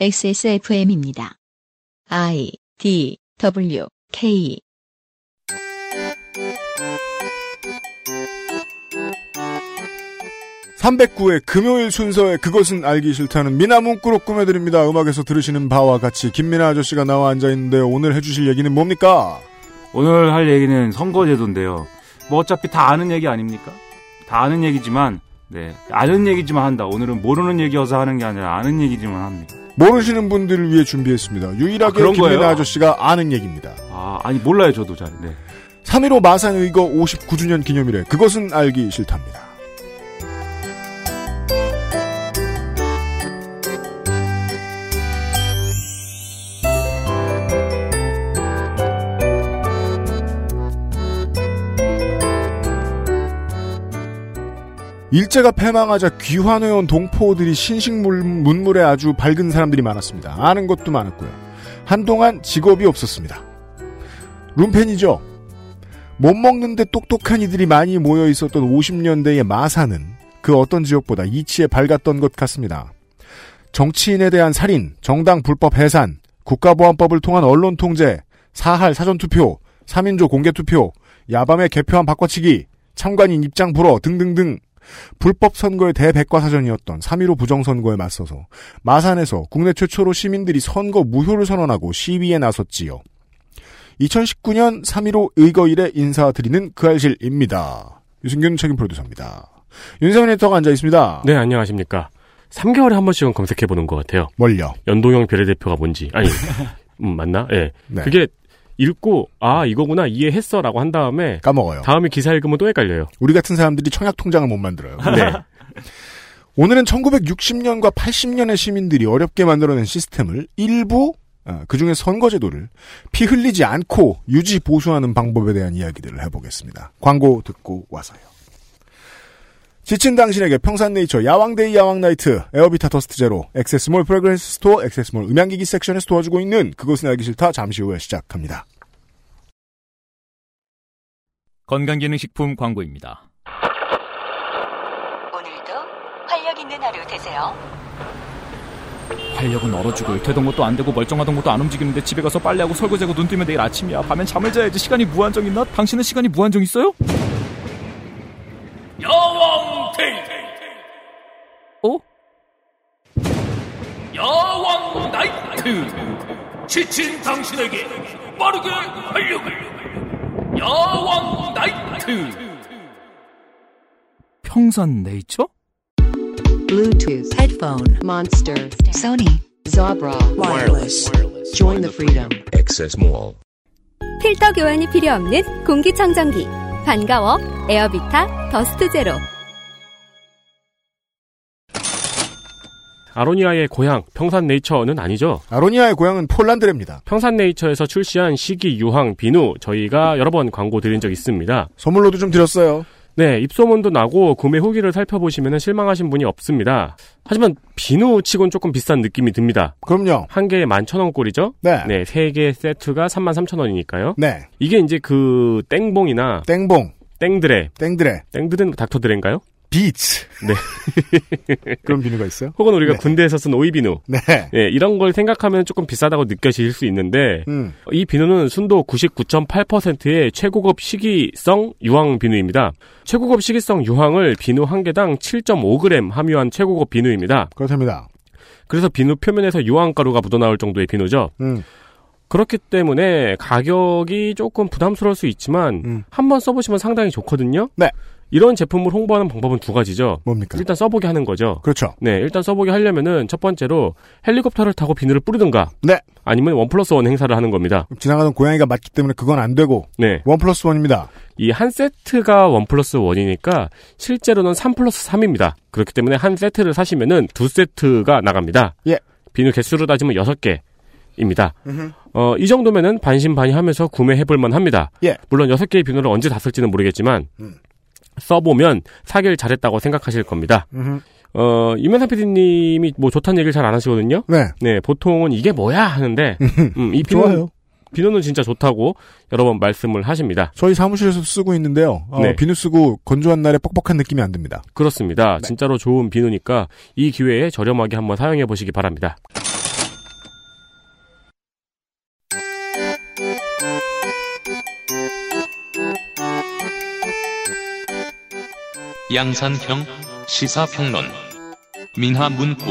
XSFM입니다. I D W K 309회 금요일 순서에 그것은 알기 싫다는 미나 문구로 꾸며드립니다. 음악에서 들으시는 바와 같이 김미나 아저씨가 나와 앉아있는데요. 오늘 해주실 얘기는 뭡니까? 오늘 할 얘기는 선거제도인데요. 뭐 어차피 다 아는 얘기 아닙니까? 다 아는 얘기지만, 네. 아는 얘기지만 한다. 오늘은 모르는 얘기여서 하는 게 아니라 아는 얘기지만 합니다. 모르시는 분들을 위해 준비했습니다. 유일하게 아, 거예요? 아저씨가 아는 얘기입니다. 아, 아니, 몰라요, 저도 잘. 네. 3.15 마산의거 59주년 기념일에 그것은 알기 싫답니다. 일제가 패망하자 귀환해온 동포들이 신식물 문물에 아주 밝은 사람들이 많았습니다. 아는 것도 많았고요. 한동안 직업이 없었습니다. 룸펜이죠. 못 먹는데 똑똑한 이들이 많이 모여 있었던 50년대의 마산은 그 어떤 지역보다 이치에 밝았던 것 같습니다. 정치인에 대한 살인, 정당 불법 해산, 국가보안법을 통한 언론 통제, 사할 사전투표, 3인조 공개투표, 야밤에 개표한 바꿔치기, 참관인 입장 불허 등등등 불법 선거의 대백과사전이었던 3.15 부정선거에 맞서서 마산에서 국내 최초로 시민들이 선거 무효를 선언하고 시위에 나섰지요. 2019년 3.15 의거일에 인사드리는 그 알실입니다. 유승균 책임 프로듀서입니다. 윤세민 에디터가 앉아 있습니다. 네, 안녕하십니까. 3개월에 한 번씩은 검색해보는 것 같아요. 뭘요? 연동형 비례대표가 뭔지. 아니, 음, 맞나? 예. 네. 그게 읽고, 아, 이거구나, 이해했어. 라고 한 다음에, 까먹어요. 다음에 기사 읽으면 또 헷갈려요. 우리 같은 사람들이 청약 통장을 못 만들어요. 네. 오늘은 1960년과 80년의 시민들이 어렵게 만들어낸 시스템을 일부 아, 그중에 선거제도를 피 흘리지 않고 유지 보수하는 방법에 대한 이야기들을 해보겠습니다. 광고 듣고 와서요. 지친 당신에게 평산네이처 야왕데이 야왕나이트 에어비타 더스트 제로 액세스몰 Fragrance Store 액세스몰 음향기기 섹션에서 도와주고 있는 그것은 알기 싫다 잠시 후에 시작합니다. 건강기능식품 광고입니다. 오늘도 활력 있는 하루 되세요. 활력은 얼어 죽을 되던 것도 안 되고 멀쩡하던 것도 안 움직이는데 집에 가서 빨래하고 설거지하고 눈 뜨면 내일 아침이야. 밤엔 잠을 자야지 시간이 무한정 있나? 당신은 시간이 무한정 있어요? 야왕 데이 어? 야왕 나이트 지친 당신에게 빠르게 활력을 야왕 나이트 평산 네이처? Bluetooth, headphone, Monster, Sony, Jabra, wireless. Join the freedom. Access Mall. 필터 교환이 필요 없는 공기청정기. 반가워. 에어비타 더스트 제로. 아로니아의 고향, 평산네이처는 아니죠. 아로니아의 고향은 폴란드랍니다. 평산네이처에서 출시한 식이 유황 비누, 저희가 여러 번 광고 드린 적 있습니다. 선물로도 좀 드렸어요. 네, 입소문도 나고 구매 후기를 살펴보시면 실망하신 분이 없습니다. 하지만 비누 치곤 조금 비싼 느낌이 듭니다. 그럼요. 한 개에 11,000원 꼴이죠? 네. 네, 세 개 세트가 33,000원이니까요. 네. 이게 이제 그 땡봉이나 땡봉, 땡드레, 땡드레, 땡드레는 닥터드레인가요? 비츠. 네. 그런 비누가 있어요? 혹은 우리가 네. 군대에서 쓴 오이 비누. 네. 예, 이런 걸 생각하면 조금 비싸다고 느껴질 수 있는데 음. 이 비누는 순도 99.8%의 최고급 식이성 유황 비누입니다. 최고급 식이성 유황을 비누 한 개당 7.5g 함유한 최고급 비누입니다. 그렇답니다. 그래서 비누 표면에서 유황가루가 묻어나올 정도의 비누죠. 음. 그렇기 때문에 가격이 조금 부담스러울 수 있지만 음. 한번 써보시면 상당히 좋거든요. 네. 이런 제품을 홍보하는 방법은 두 가지죠. 뭡니까? 일단 써보게 하는 거죠. 그렇죠. 네, 일단 써보게 하려면은 첫 번째로 헬리콥터를 타고 비누를 뿌리든가 네. 아니면 원 플러스 원 행사를 하는 겁니다. 지나가는 고양이가 맞기 때문에 그건 안 되고 네. 원 플러스 원입니다. 이 한 세트가 원 플러스 원이니까 실제로는 3 플러스 3입니다. 그렇기 때문에 한 세트를 사시면은 두 세트가 나갑니다. 예. 비누 개수로 따지면 6개입니다. 어, 이 정도면은 반신반의하면서 구매해볼만 합니다. 예. 물론 6개의 비누를 언제 다 쓸지는 모르겠지만 음. 써보면 사길 잘했다고 생각하실 겁니다. 어, 이면상 PD님이 뭐 좋다는 얘기를 잘 안 하시거든요. 네. 네, 보통은 이게 뭐야 하는데 음, 이 비누 좋아요. 비누는 진짜 좋다고 여러 번 말씀을 하십니다. 저희 사무실에서 쓰고 있는데요. 어, 네. 비누 쓰고 건조한 날에 뻑뻑한 느낌이 안 듭니다. 그렇습니다. 진짜로 좋은 비누니까 이 기회에 저렴하게 한번 사용해 보시기 바랍니다. 양산형 시사평론 민하문구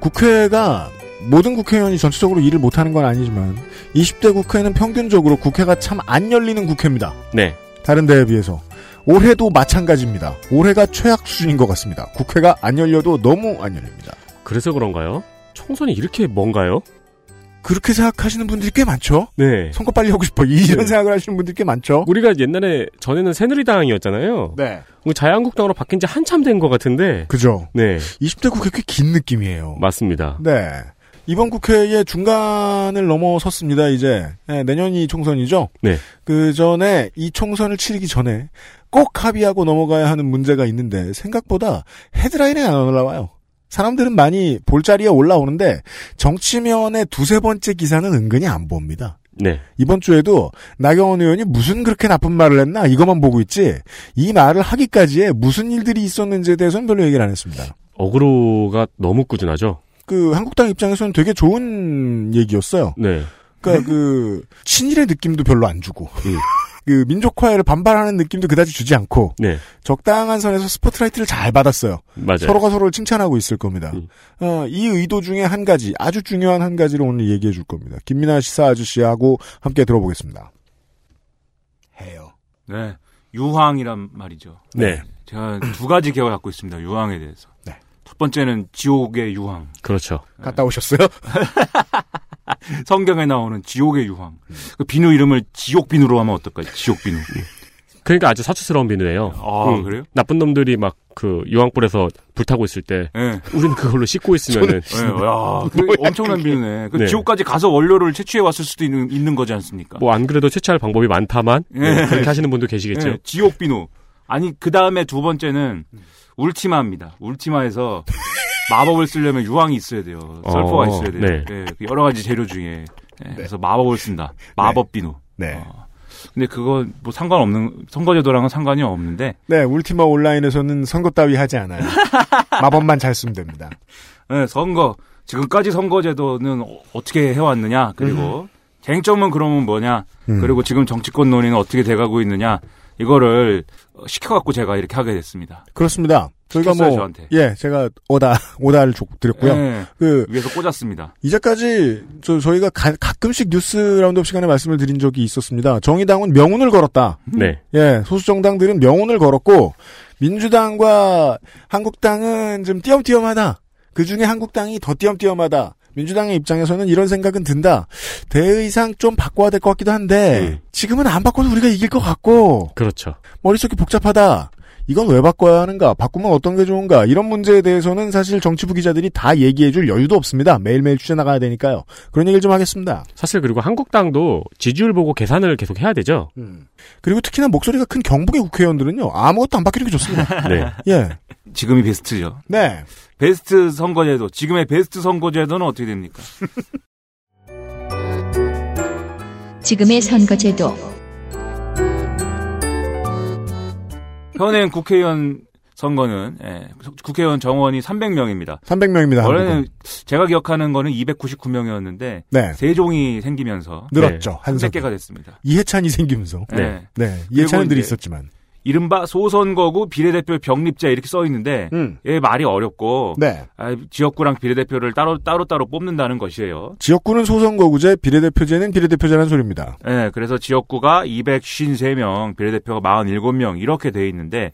국회가 모든 국회의원이 전체적으로 일을 못하는 건 아니지만 20대 국회는 평균적으로 국회가 참 안 열리는 국회입니다. 네. 다른 데에 비해서. 올해도 마찬가지입니다. 올해가 최악 수준인 것 같습니다. 국회가 안 열려도 너무 안 열립니다. 그래서 그런가요? 총선이 이렇게 뭔가요? 그렇게 생각하시는 분들이 꽤 많죠? 네. 선거 빨리 하고 싶어. 이런 네. 생각을 하시는 분들이 꽤 많죠? 우리가 옛날에 전에는 새누리당이었잖아요. 네. 자유한국당으로 바뀐 지 한참 된 것 같은데. 그죠? 네. 20대 국회 꽤 긴 느낌이에요. 맞습니다. 네. 이번 국회의 중간을 넘어섰습니다, 이제. 네, 내년이 총선이죠? 네. 그 전에, 이 총선을 치르기 전에 꼭 합의하고 넘어가야 하는 문제가 있는데, 생각보다 헤드라인에 안 올라와요. 사람들은 많이 볼자리에 올라오는데, 정치면의 두세 번째 기사는 은근히 안 봅니다. 네. 이번 주에도 나경원 의원이 무슨 그렇게 나쁜 말을 했나 이것만 보고 있지 이 말을 하기까지에 무슨 일들이 있었는지에 대해서는 별로 얘기를 안 했습니다. 어그로가 너무 꾸준하죠. 그 한국당 입장에서는 되게 좋은 얘기였어요. 네. 그러니까 그 친일의 느낌도 별로 안 주고 그 민족화를 반발하는 느낌도 그다지 주지 않고 네. 적당한 선에서 스포트라이트를 잘 받았어요. 맞아요. 서로가 서로를 칭찬하고 있을 겁니다. 어, 이 의도 중에 한 가지 아주 중요한 한 가지를 오늘 얘기해 줄 겁니다. 김민아 시사 아저씨하고 함께 들어보겠습니다. 해요. 네. 유황이란 말이죠. 네. 제가 두 가지 기억을 갖고 있습니다. 유황에 대해서. 네. 첫 번째는 지옥의 유황. 그렇죠. 갔다 오셨어요? 성경에 나오는 지옥의 유황. 그 비누 이름을 지옥 비누로 하면 어떨까요? 지옥 비누. 그러니까 아주 사치스러운 비누예요. 아, 그래요? 나쁜 놈들이 막 그 유황불에서 불타고 있을 때 네. 우리는 그걸로 씻고 있으면은 네, 야, 그 엄청난 비누네. 그 네. 지옥까지 가서 원료를 채취해 왔을 수도 있는, 있는 거지 않습니까? 뭐 안 그래도 채취할 방법이 많다만 네, 네. 그렇게 하시는 분도 계시겠죠. 네, 지옥 비누. 아니 그 다음에 두 번째는 울티마입니다. 울티마에서 마법을 쓰려면 유황이 있어야 돼요. 설포가 어, 있어야 돼요. 네. 네, 그 여러 가지 재료 중에 네, 그래서 마법을 쓴다. 마법 비누. 네. 어, 근데 그거 뭐 상관없는 선거제도랑은 상관이 없는데 네, 울티마 온라인에서는 선거 따위 하지 않아요. 마법만 잘 쓰면 됩니다. 네, 선거 지금까지 선거제도는 어- 어떻게 해왔느냐 그리고 쟁점은 그러면 뭐냐 음. 그리고 지금 정치권 논의는 어떻게 돼가고 있느냐 이거를 어, 시켜갖고 제가 이렇게 하게 됐습니다. 그렇습니다. 저희가 뭐, 저한테. 예, 제가 오다, 오다를 줘- 드렸고요. 네, 그, 위에서 꽂았습니다. 이제까지 저, 저희가 가, 가 끔씩 뉴스 roundup 시간에 말씀을 드린 적이 있었습니다. 정의당은 명운을 걸었다. 네. 예, 소수 정당들은 명운을 걸었고, 민주당과 한국당은 좀 띄엄띄엄하다. 그 중에 한국당이 더 띄엄띄엄하다. 민주당의 입장에서는 이런 생각은 든다. 대의상 좀 바꿔야 될 것 같기도 한데, 지금은 안 바꿔도 우리가 이길 것 같고, 그렇죠. 머릿속이 복잡하다. 이건 왜 바꿔야 하는가? 바꾸면 어떤 게 좋은가? 이런 문제에 대해서는 사실 정치부 기자들이 다 얘기해 줄 여유도 없습니다. 매일매일 취재 나가야 되니까요. 그런 얘기를 좀 하겠습니다. 사실 그리고 한국당도 지지율 보고 계산을 계속 해야 되죠. 그리고 특히나 목소리가 큰 경북의 국회의원들은요, 아무것도 안 바뀌는 게 좋습니다. 네. 예. 지금이 베스트죠. 네. 베스트 선거제도 지금의 베스트 선거제도는 어떻게 됩니까? 지금의 선거제도 현행 국회의원 선거는 예, 국회의원 정원이 300명입니다. 300명입니다. 원래는 제가 기억하는 거는 299명이었는데 네. 세종이 생기면서 늘었죠. 한 300개가 됐습니다. 이해찬이 생기면서. 네. 네. 늘 이제 있었지만. 이른바 소선거구 비례대표 병립제 이렇게 써 있는데 음. 얘 말이 어렵고 네. 아, 지역구랑 비례대표를 따로 따로 따로 뽑는다는 것이에요. 지역구는 소선거구제, 비례대표제는 비례대표제라는 소리입니다. 네, 그래서 지역구가 253명, 비례대표가 47명 이렇게 돼 있는데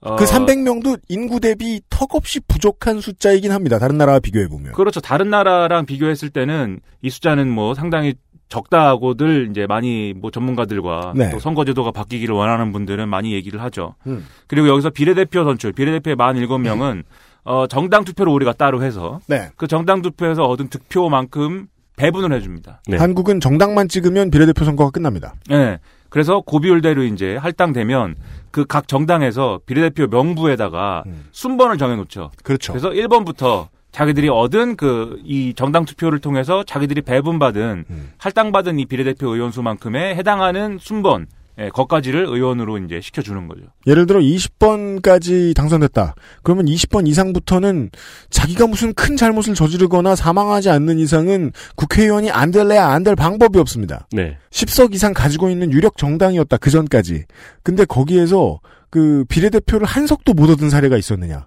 어, 그 300명도 인구 대비 턱없이 부족한 숫자이긴 합니다. 다른 나라와 비교해 보면. 그렇죠. 다른 나라랑 비교했을 때는 이 숫자는 뭐 상당히 적다고들 이제 많이 뭐 전문가들과 네. 또 선거제도가 바뀌기를 원하는 분들은 많이 얘기를 하죠. 음. 그리고 여기서 비례대표 선출, 비례대표의 47명은 어, 정당 투표를 우리가 따로 해서 네. 그 정당 투표에서 얻은 득표만큼 배분을 해줍니다. 네. 한국은 정당만 찍으면 비례대표 선거가 끝납니다. 네. 그래서 고비율대로 이제 할당되면 그 각 정당에서 비례대표 명부에다가 순번을 정해놓죠. 그렇죠. 그래서 1번부터 자기들이 얻은 그 이 정당 투표를 통해서 자기들이 배분받은 할당받은 이 비례대표 의원 수만큼에 해당하는 순번 예, 거까지를 의원으로 이제 시켜주는 거죠. 예를 들어 20번까지 당선됐다. 그러면 20번 이상부터는 자기가 무슨 큰 잘못을 저지르거나 사망하지 않는 이상은 국회의원이 안 될래야 안 될 방법이 없습니다. 네. 10석 이상 가지고 있는 유력 정당이었다. 그 전까지. 근데 거기에서 그 비례대표를 한 석도 못 얻은 사례가 있었느냐?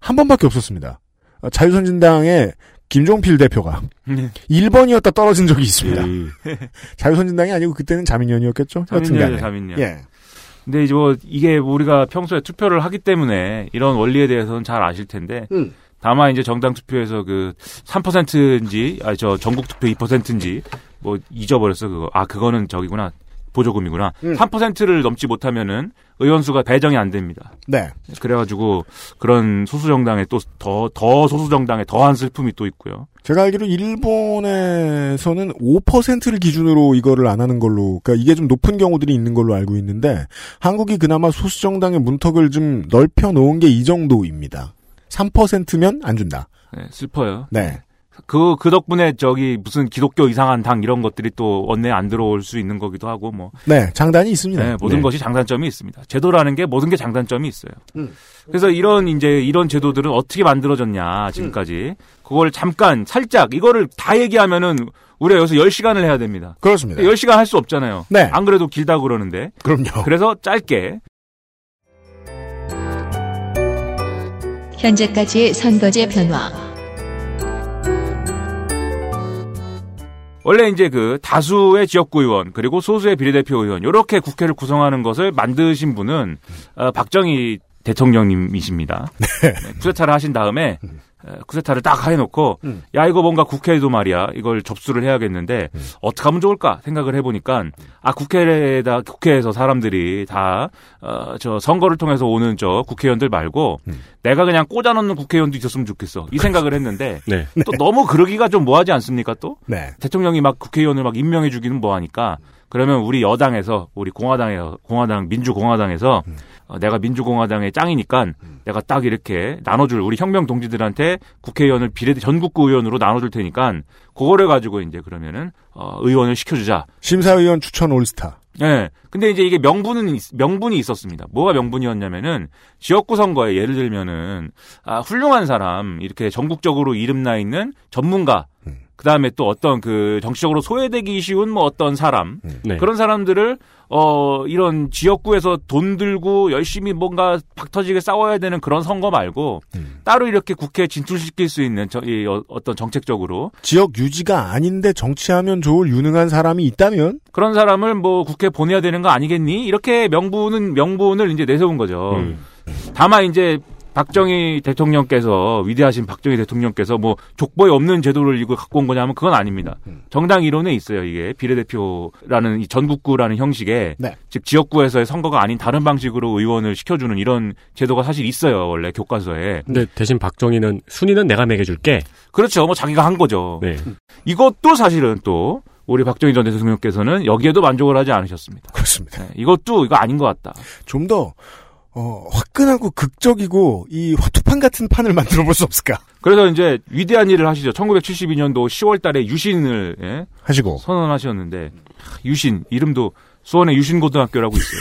한 번밖에 없었습니다. 어, 자유선진당의 김종필 대표가 네. 1번이었다 떨어진 적이 있습니다. 음. 자유선진당이 아니고 그때는 자민련이었겠죠? 여튼간에. 자민련. 예. 근데 이제 뭐 이게 우리가 평소에 투표를 하기 때문에 이런 원리에 대해서는 잘 아실 텐데 음. 다만 이제 정당 투표에서 그 3%인지 아니 저 전국 투표 2%인지 뭐 잊어버렸어 그거 아 그거는 저기구나 보조금이구나 음. 3%를 넘지 못하면은 의원 수가 배정이 안 됩니다. 네. 그래가지고 그런 소수 정당에 또 더 더 소수 정당에 더한 슬픔이 또 있고요. 제가 알기로 일본에서는 5%를 기준으로 이거를 안 하는 걸로, 그러니까 이게 좀 높은 경우들이 있는 걸로 알고 있는데, 한국이 그나마 소수정당의 문턱을 좀 넓혀 놓은 게 이 정도입니다. 3%면 안 준다. 네, 슬퍼요. 네. 그, 그 덕분에 저기 무슨 기독교 이상한 당 이런 것들이 또 원내에 안 들어올 수 있는 거기도 하고 뭐. 네, 장단이 있습니다. 네, 모든 네. 것이 장단점이 있습니다. 제도라는 게 모든 게 장단점이 있어요. 음. 그래서 이런 이제 이런 제도들은 어떻게 만들어졌냐 지금까지 그걸 잠깐 살짝 이거를 다 얘기하면은 우리가 여기서 10시간을 해야 됩니다. 그렇습니다. 10시간 할 수 없잖아요. 네. 안 그래도 길다 그러는데. 그럼요. 그래서 짧게 현재까지의 선거제 변화. 원래 이제 그 다수의 지역구 의원 그리고 소수의 비례대표 의원 이렇게 국회를 구성하는 것을 만드신 분은 어, 박정희 대통령님이십니다. 네, 쿠데타를 하신 다음에 에, 쿠데타를 딱 해놓고 음. 야 이거 뭔가 국회에도 말이야 이걸 접수를 해야겠는데 어떻게 하면 좋을까 생각을 해보니까 아 국회에다 국회에서 사람들이 다 어, 저 선거를 통해서 오는 저 국회의원들 말고 내가 그냥 꽂아놓는 국회의원도 있었으면 좋겠어 이 생각을 했는데 네. 또 너무 그러기가 좀 뭐하지 않습니까 또 네. 대통령이 막 국회의원을 막 임명해 주기는 뭐하니까 그러면 우리 여당에서 우리 공화당에 공화당 민주공화당에서 어, 내가 민주공화당의 짱이니까 내가 딱 이렇게 나눠줄 우리 혁명 동지들한테 국회의원을 비례 전국구 의원으로 나눠줄 테니까 그거를 가지고 이제 그러면은 어, 의원을 시켜주자. 심사위원 추천 올스타. 예. 근데 이제 이게 명분은 있- 명분이 있었습니다. 뭐가 명분이었냐면은 지역구 선거에 예를 들면은 아 훌륭한 사람 이렇게 전국적으로 이름 나 있는 전문가 그 다음에 또 어떤 그 정치적으로 소외되기 쉬운 뭐 어떤 사람 네. 그런 사람들을 어 이런 지역구에서 돈 들고 열심히 뭔가 박터지게 싸워야 되는 그런 선거 말고 따로 이렇게 국회에 진출시킬 수 있는 저, 이 어, 어떤 정책적으로 지역 유지가 아닌데 정치하면 좋을 유능한 사람이 있다면 그런 사람을 뭐 국회에 보내야 되는 거 아니겠니? 이렇게 명분은 명분을 이제 내세운 거죠. 음. 다만 이제 박정희 대통령께서 위대하신 박정희 대통령께서 뭐 족보에 없는 제도를 이거 갖고 온 거냐면 그건 아닙니다. 정당 이론에 있어요. 이게 비례대표라는 이 전국구라는 형식의 네. 즉 지역구에서의 선거가 아닌 다른 방식으로 의원을 시켜주는 이런 제도가 사실 있어요. 원래 교과서에. 근데 대신 박정희는 순위는 내가 매겨줄게. 그렇죠. 뭐 자기가 한 거죠. 네. 이것도 사실은 또 우리 박정희 전 대통령께서는 여기에도 만족을 하지 않으셨습니다. 그렇습니다. 네, 이것도 이거 아닌 것 같다. 좀더 어, 화끈하고 극적이고 이 화투판 같은 판을 만들어 볼 수 없을까 그래서 이제 위대한 일을 하시죠. 1972년도 10월 달에 유신을 예, 하시고 선언하셨는데 하, 유신 이름도 수원에 유신고등학교라고 있어요.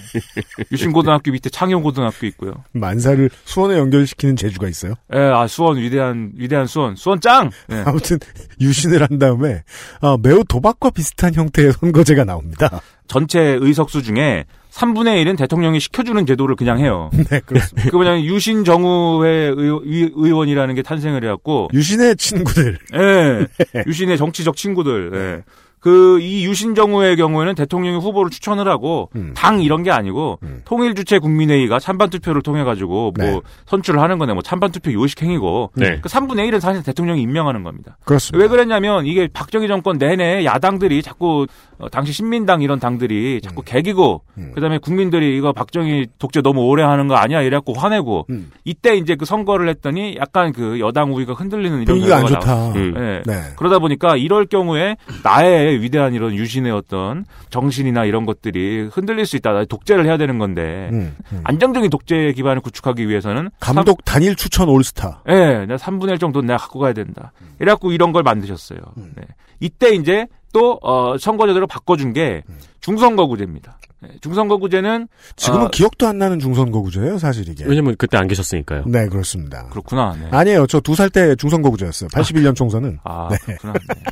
유신고등학교 밑에 창용고등학교 있고요. 만사를 수원에 연결시키는 재주가 있어요. 예, 아 수원 위대한 위대한 수원 수원 짱. 예. 아무튼 유신을 한 다음에 아, 매우 도박과 비슷한 형태의 선거제가 나옵니다. 전체 의석수 중에 3분의 1은 대통령이 시켜주는 제도를 그냥 해요. 네, 그렇습니다. 그 뭐냐면 유신 정우회 의, 의- 의원이라는 게 탄생을 해갖고 유신의 친구들. 예. 유신의 정치적 친구들. 예. 그, 이 유신정우의 경우에는 대통령이 후보를 추천을 하고, 음. 당 이런 게 아니고, 통일 주체 국민회의가 찬반 투표를 통해 가지고, 뭐, 네. 선출을 하는 거네. 뭐, 찬반 투표 요식 행위고, 네. 그 3분의 1은 사실 대통령이 임명하는 겁니다. 그렇습니다. 왜 그랬냐면, 이게 박정희 정권 내내 야당들이 자꾸, 어, 당시 신민당 이런 당들이 자꾸 개기고, 음. 그 다음에 국민들이 이거 박정희 독재 너무 오래 하는 거 아니야? 이래갖고 화내고, 음. 이때 이제 그 선거를 했더니 약간 그 여당 우위가 흔들리는 이런 분위기가 안 좋다. 음. 예. 네. 그러다 보니까 이럴 경우에 나의 위대한 이런 유신의 어떤 정신이나 이런 것들이 흔들릴 수 있다. 독재를 해야 되는 건데 음, 음. 안정적인 독재 기반을 구축하기 위해서는 감독 단일 추천 올스타. 예, 네, 내가 3분의 1 정도는 내가 갖고 가야 된다. 이래갖고 이런 걸 만드셨어요. 네. 이때 이제 또, 어, 선거제도를 바꿔준 게 중선거구제입니다. 네, 중선거구제는. 지금은 어, 기억도 안 나는 중선거구제예요, 사실 이게. 왜냐면 그때 안 계셨으니까요. 네, 그렇습니다. 그렇구나. 네. 아니에요. 저 두 살 때 중선거구제였어요. 81년 총선은. 아, 네. 그렇구나. 네.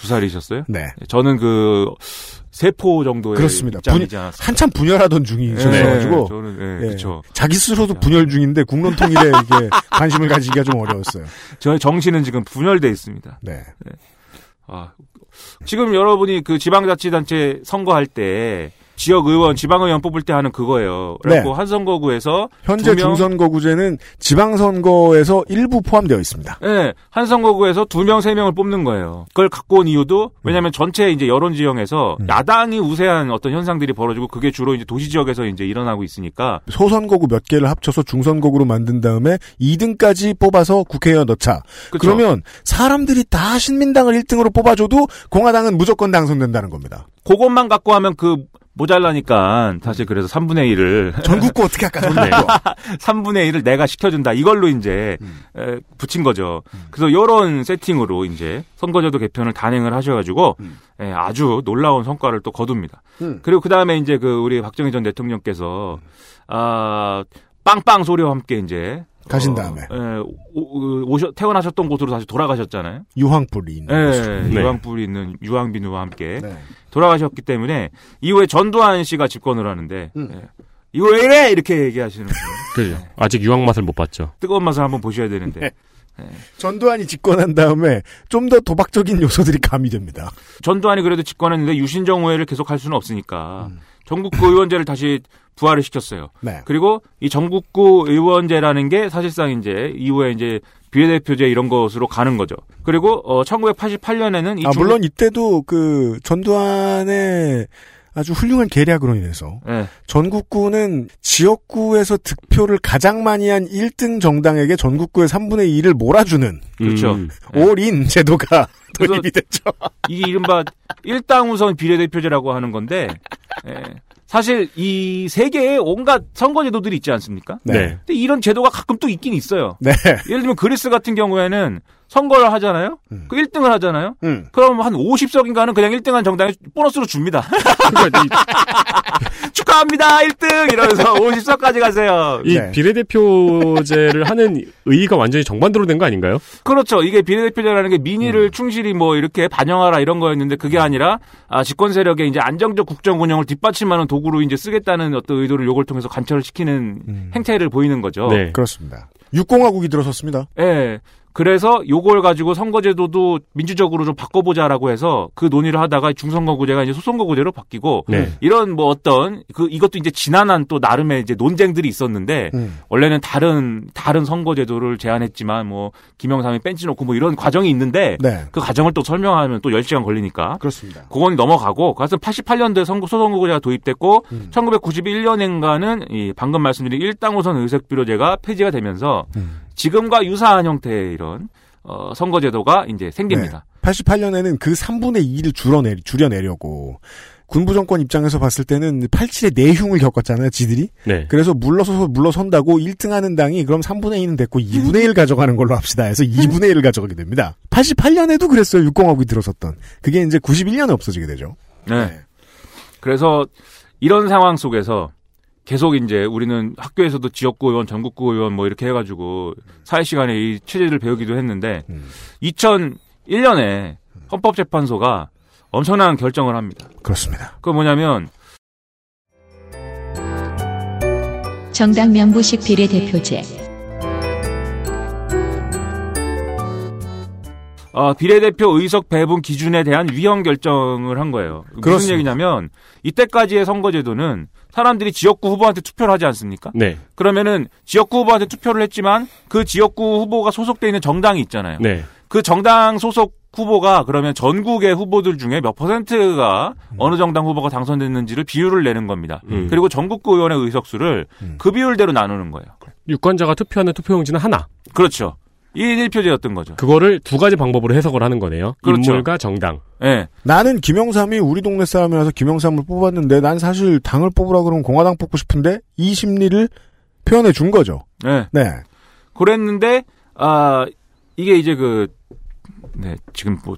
두 살이셨어요? 네. 저는 그, 세포 정도의 그렇습니다. 않았어요. 한참 분열하던 중이셔가지고. 네, 저는, 네, 예. 그렇죠. 자기 스스로도 분열 중인데 국론 통일에 이게 관심을 가지기가 좀 어려웠어요. 저의 정신은 지금 분열돼 있습니다. 네. 아, 지금 여러분이 그 지방자치단체 선거할 때 지역 의원, 지방 의원 뽑을 때 하는 그거예요. 그래갖고 네. 한 선거구에서 현재 두 명- 중선거구제는 지방 선거에서 일부 포함되어 있습니다. 네, 한 선거구에서 두 명, 세 명을 뽑는 거예요. 그걸 갖고 온 이유도 왜냐하면 전체 이제 여론 지형에서 음. 야당이 우세한 어떤 현상들이 벌어지고 그게 주로 이제 도시 지역에서 이제 일어나고 있으니까 소선거구 몇 개를 합쳐서 중선거구로 만든 다음에 2등까지 뽑아서 국회에 넣자. 그쵸. 그러면 사람들이 다 신민당을 1등으로 뽑아줘도 공화당은 무조건 당선된다는 겁니다. 그것만 갖고 하면 그 모자라니까 사실 그래서 3분의 1을 전국구 어떻게 할까? 네. 3분의 1을 내가 시켜준다. 이걸로 이제 음. 에, 붙인 거죠. 그래서 요런 세팅으로 이제 선거제도 개편을 단행을 하셔가지고 에, 아주 놀라운 성과를 또 거둡니다. 음. 그리고 그 다음에 이제 그 우리 박정희 전 대통령께서 아 빵빵 소리와 함께 이제 가신 어, 다음에. 에, 오, 오셔, 태어나셨던 곳으로 다시 돌아가셨잖아요. 유황불이 있는 예. 네. 유황불이 있는 유황비누와 함께 네. 돌아가셨기 때문에 이후에 전두환 씨가 집권을 하는데 음. 예. 이거 왜 이래 이렇게 얘기하시는 거예요. 그죠. 아직 유황 맛을 못 봤죠. 뜨거운 맛을 한번 보셔야 되는데 네. 전두환이 집권한 다음에 좀 더 도박적인 요소들이 가미됩니다. 전두환이 그래도 집권했는데 유신정 후회를 계속 할 수는 없으니까 음. 전국구 의원제를 다시 부활을 시켰어요. 네. 그리고 이 전국구 의원제라는 게 사실상 이제 이후에 이제 비례대표제 이런 것으로 가는 거죠. 그리고 어 1988년에는 이 아, 중- 물론 이때도 그 전두환의 아주 훌륭한 계략으로 인해서 예. 전국구는 지역구에서 득표를 가장 많이 한 1등 정당에게 전국구의 3분의 2를 몰아주는 그렇죠. 음. 네. 올인 제도가 도입이 됐죠. 이게 이른바 일당 우선 비례대표제라고 하는 건데 예. 사실 이 세계에 온갖 선거 제도들이 있지 않습니까? 네. 네. 근데 이런 제도가 가끔 또 있긴 있어요. 네. 예를 들면 그리스 같은 경우에는 선거를 하잖아요. 음. 그 1등을 하잖아요. 음. 그럼 한 50석인가는 그냥 1등한 정당에 보너스로 줍니다. 그러니까 축하합니다. 1등 이러면서 50석까지 가세요. 이, 이 네. 비례대표제를 하는 의의가 완전히 정반대로 된 거 아닌가요? 그렇죠. 이게 비례대표제라는 게 민의를 음. 충실히 뭐 이렇게 반영하라 이런 거였는데 그게 아니라 아, 집권 세력의 이제 안정적 국정 운영을 뒷받침하는 도구로 이제 쓰겠다는 어떤 의도를 요걸 통해서 관철을 시키는 음. 행태를 보이는 거죠. 네. 그렇습니다. 육공화국이 들어섰습니다. 예. 그래서 요걸 가지고 선거제도도 민주적으로 좀 바꿔보자라고 해서 그 논의를 하다가 중선거구제가 이제 소선거구제로 바뀌고 네. 이런 뭐 어떤 그 이것도 이제 지난한 또 나름의 이제 논쟁들이 있었는데 음. 원래는 다른 다른 선거제도를 제안했지만 뭐 김영삼이 벤치 놓고 뭐 이런 과정이 있는데 네. 그 과정을 또 설명하면 또 10시간 걸리니까 그렇습니다. 그건 넘어가고 그래서 88년도에 선거 소선거구제가 도입됐고 음. 1991년엔가는 이 방금 말씀드린 일당 우선 의석비례제가 폐지가 되면서 음. 지금과 유사한 형태의 이런 어, 선거제도가 이제 생깁니다. 88년에는 그 3분의 2를 줄여내, 줄여내려고 군부 정권 입장에서 봤을 때는 87의 내흉을 겪었잖아요, 지들이. 네. 그래서 물러서서 물러선다고 1등하는 당이 그럼 3분의 2는 됐고 2분의 1 가져가는 걸로 합시다 해서 2분의 1을 가져가게 됩니다. 88년에도 그랬어요, 육공화국이 들어섰던. 그게 이제 91년에 없어지게 되죠. 네. 그래서 이런 상황 속에서 계속 이제 우리는 학교에서도 지역구 의원, 전국구 의원 뭐 이렇게 해가지고 사회 시간에 이 체제를 배우기도 했는데 음. 2001년에 헌법재판소가 엄청난 결정을 합니다. 그렇습니다. 그 뭐냐면 정당 명부식 비례대표제. 어, 비례대표 의석 배분 기준에 대한 위헌 결정을 한 거예요. 무슨 그렇습니다. 얘기냐면 이때까지의 선거제도는 사람들이 지역구 후보한테 투표를 하지 않습니까? 네. 그러면은 지역구 후보한테 투표를 했지만 그 지역구 후보가 소속돼 있는 정당이 있잖아요. 네. 그 정당 소속 후보가 그러면 전국의 후보들 중에 몇 퍼센트가 어느 정당 후보가 당선됐는지를 비율을 내는 겁니다. 음. 그리고 전국구 의원의 의석수를 음. 그 비율대로 나누는 거예요. 유권자가 투표하는 투표용지는 하나. 그렇죠. 1인 1표제였던 거죠. 그거를 두 가지 방법으로 해석을 하는 거네요. 그렇죠. 인물과 정당. 예. 나는 김영삼이 우리 동네 사람이라서 김영삼을 뽑았는데 난 사실 당을 뽑으라 그러면 공화당 뽑고 싶은데 이 심리를 표현해 준 거죠. 예. 네. 그랬는데 아 이게 이제 그 네, 지금 뭐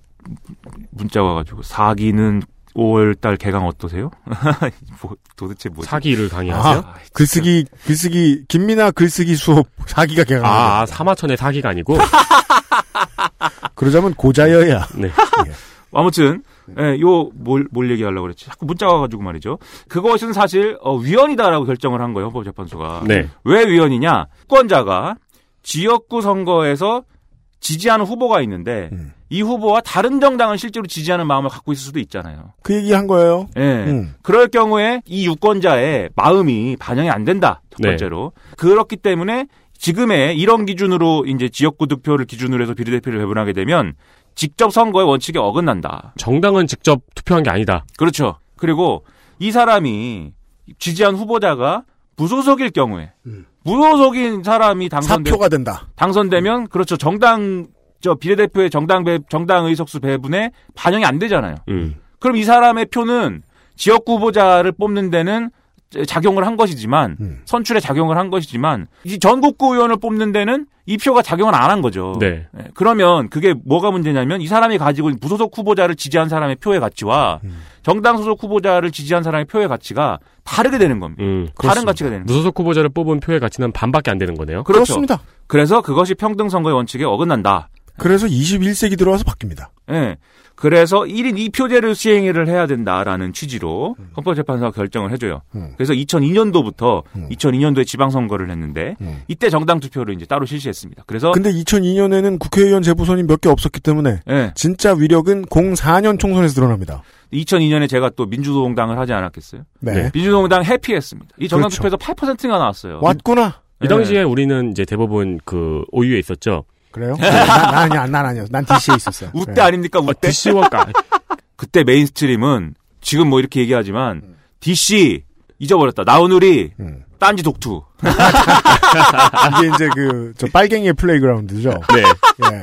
문자 와가지고 사기는 5월달 개강 어떠세요? 뭐 도대체 뭐 사기를 강의하세요? 아, 글쓰기 글쓰기 김민아 글쓰기 수업 사기가 개강. 아, 아, 사마천의 사기가 아니고. 그러자면 고자여야. 네. 아무튼 예, 요뭘 뭘 얘기하려고 그랬지? 자꾸 문자 와가지고 말이죠. 그것은 사실 어, 위헌이다라고 결정을 한 거예요 헌법재판소가. 네. 왜 위헌이냐? 후권자가 지역구 선거에서 지지하는 후보가 있는데 음. 이 후보와 다른 정당을 실제로 지지하는 마음을 갖고 있을 수도 있잖아요. 그 얘기 한 거예요. 예. 음. 그럴 경우에 이 유권자의 마음이 반영이 안 된다. 첫 네. 번째로. 그렇기 때문에 지금의 이런 기준으로 이제 지역구 득표를 기준으로 해서 비례대표를 배분하게 되면 직접 선거의 원칙에 어긋난다. 정당은 직접 투표한 게 아니다. 그렇죠. 그리고 이 사람이 지지한 후보자가 무소속일 경우에 무소속인 사람이 당선되, 사표가 된다. 당선되면 그렇죠. 정당 저 비례대표의 정당 배, 정당 의석수 배분에 반영이 안 되잖아요. 음. 그럼 이 사람의 표는 지역구 후보자를 뽑는 데는 작용을 한 것이지만 음. 선출에 작용을 한 것이지만 이 전국구 의원을 뽑는 데는 이 표가 작용을 안 한 거죠. 네. 예, 그러면 그게 뭐가 문제냐면 이 사람이 가지고 있는 무소속 후보자를 지지한 사람의 표의 가치와 음. 정당 소속 후보자를 지지한 사람의 표의 가치가 다르게 되는 겁니다. 음. 다른 가치가 되는. 무소속 후보자를 뽑은 표의 가치는 반밖에 안 되는 거네요. 그렇죠. 그렇습니다. 그래서 그것이 평등 선거의 원칙에 어긋난다. 그래서 21세기 들어와서 바뀝니다. 예. 그래서 1인 2표제를 시행을 해야 된다라는 취지로 헌법재판소가 결정을 해줘요. 음. 그래서 2002년도부터 음. 2002년도에 지방선거를 했는데 음. 이때 정당 투표를 이제 따로 실시했습니다. 그래서 근데 2002년에는 국회의원 재보선이 몇 개 없었기 때문에 예. 진짜 위력은 04년 총선에서 드러납니다. 2002년에 제가 또 민주노동당을 하지 않았겠어요? 네. 민주노동당 해피했습니다. 이 정당 그렇죠. 투표에서 8%가 나왔어요. 왔구나. 이 당시에 우리는 이제 대부분 그 오유에 있었죠. 그래요? 난, 난 아니야, 난 아니었어. 난 DC에 있었어요. 우때 네. 아닙니까? 아, 우때? DC원가. 그때 mainstream은 지금 뭐 이렇게 얘기하지만 DC 잊어버렸다. 나우누리 음. 딴지 독투. 이게 이제 그, 저 빨갱이의 playground죠. 네. 예.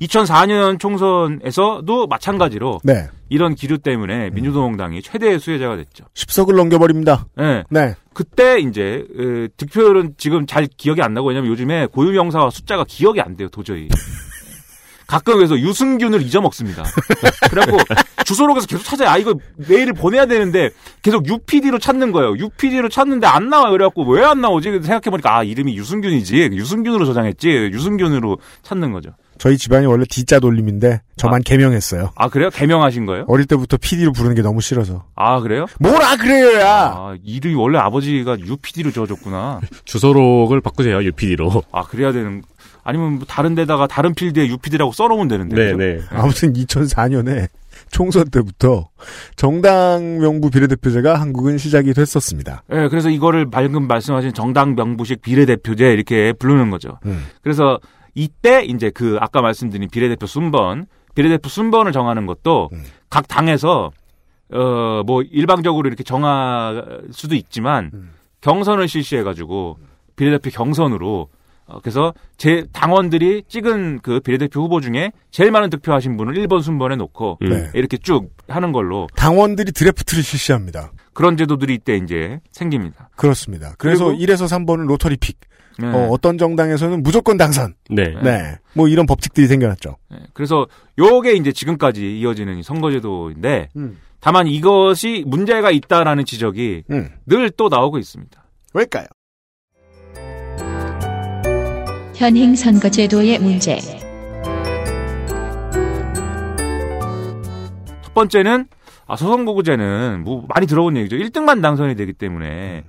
2004년 총선에서도 마찬가지로 네. 이런 기류 때문에 민주노동당이 최대의 수혜자가 됐죠. 10석을 넘겨버립니다. 예. 네. 그때 이제 에, 득표율은 지금 잘 기억이 안 나고 왜냐면 요즘에 고유명사와 숫자가 기억이 안 돼요 도저히. 가끔 그래서 유승균을 잊어먹습니다. 그래갖고 주소록에서 계속 찾아요. 아 이거 메일을 보내야 되는데 계속 UPD로 찾는 거예요. UPD로 찾는데 안 나와요. 그래갖고 왜 안 나오지? 생각해보니까 아 이름이 유승균이지. 유승균으로 저장했지. 유승균으로 찾는 거죠. 저희 집안이 원래 D자 돌림인데 저만 개명했어요. 아 그래요? 개명하신 거예요? 어릴 때부터 PD로 부르는 게 너무 싫어서. 아 그래요? 뭐라 그래요야! 아 이름이 원래 아버지가 UPD로 지어줬구나. 주소록을 바꾸세요, UPD로. 아 그래야 되는 아니면 뭐 다른 데다가 다른 필드에 UPD라고 써놓으면 되는데. 그죠? 네네. 아무튼 2004년에 총선 때부터 정당 명부 비례대표제가 한국은 시작이 됐었습니다. 예, 그래서 이거를 방금 말씀하신 정당 명부식 비례대표제 이렇게 부르는 거죠. 음. 그래서 이때 이제 그 아까 말씀드린 비례대표 순번, 비례대표 순번을 정하는 것도 음. 각 당에서 어 뭐 일방적으로 이렇게 정할 수도 있지만 음. 경선을 실시해 가지고 비례대표 경선으로 어, 그래서 제 당원들이 찍은 그 비례대표 후보 중에 제일 많은 득표하신 분을 1번 순번에 놓고 음. 네. 이렇게 쭉 하는 걸로 당원들이 드래프트를 실시합니다. 그런 제도들이 이때 이제 생깁니다. 그렇습니다. 그래서 그리고- 1에서 3번은 로터리 픽. 네. 어, 어떤 정당에서는 무조건 당선. 네. 네. 뭐 이런 법칙들이 생겨났죠. 네, 그래서 요게 이제 지금까지 이어지는 이 선거제도인데 음. 다만 이것이 문제가 있다라는 지적이 음. 늘또 나오고 있습니다. 왜일까요? 현행 선거제도의 문제. 첫 번째는 아, 소선거구제는 뭐 많이 들어본 얘기죠. 1등만 당선이 되기 때문에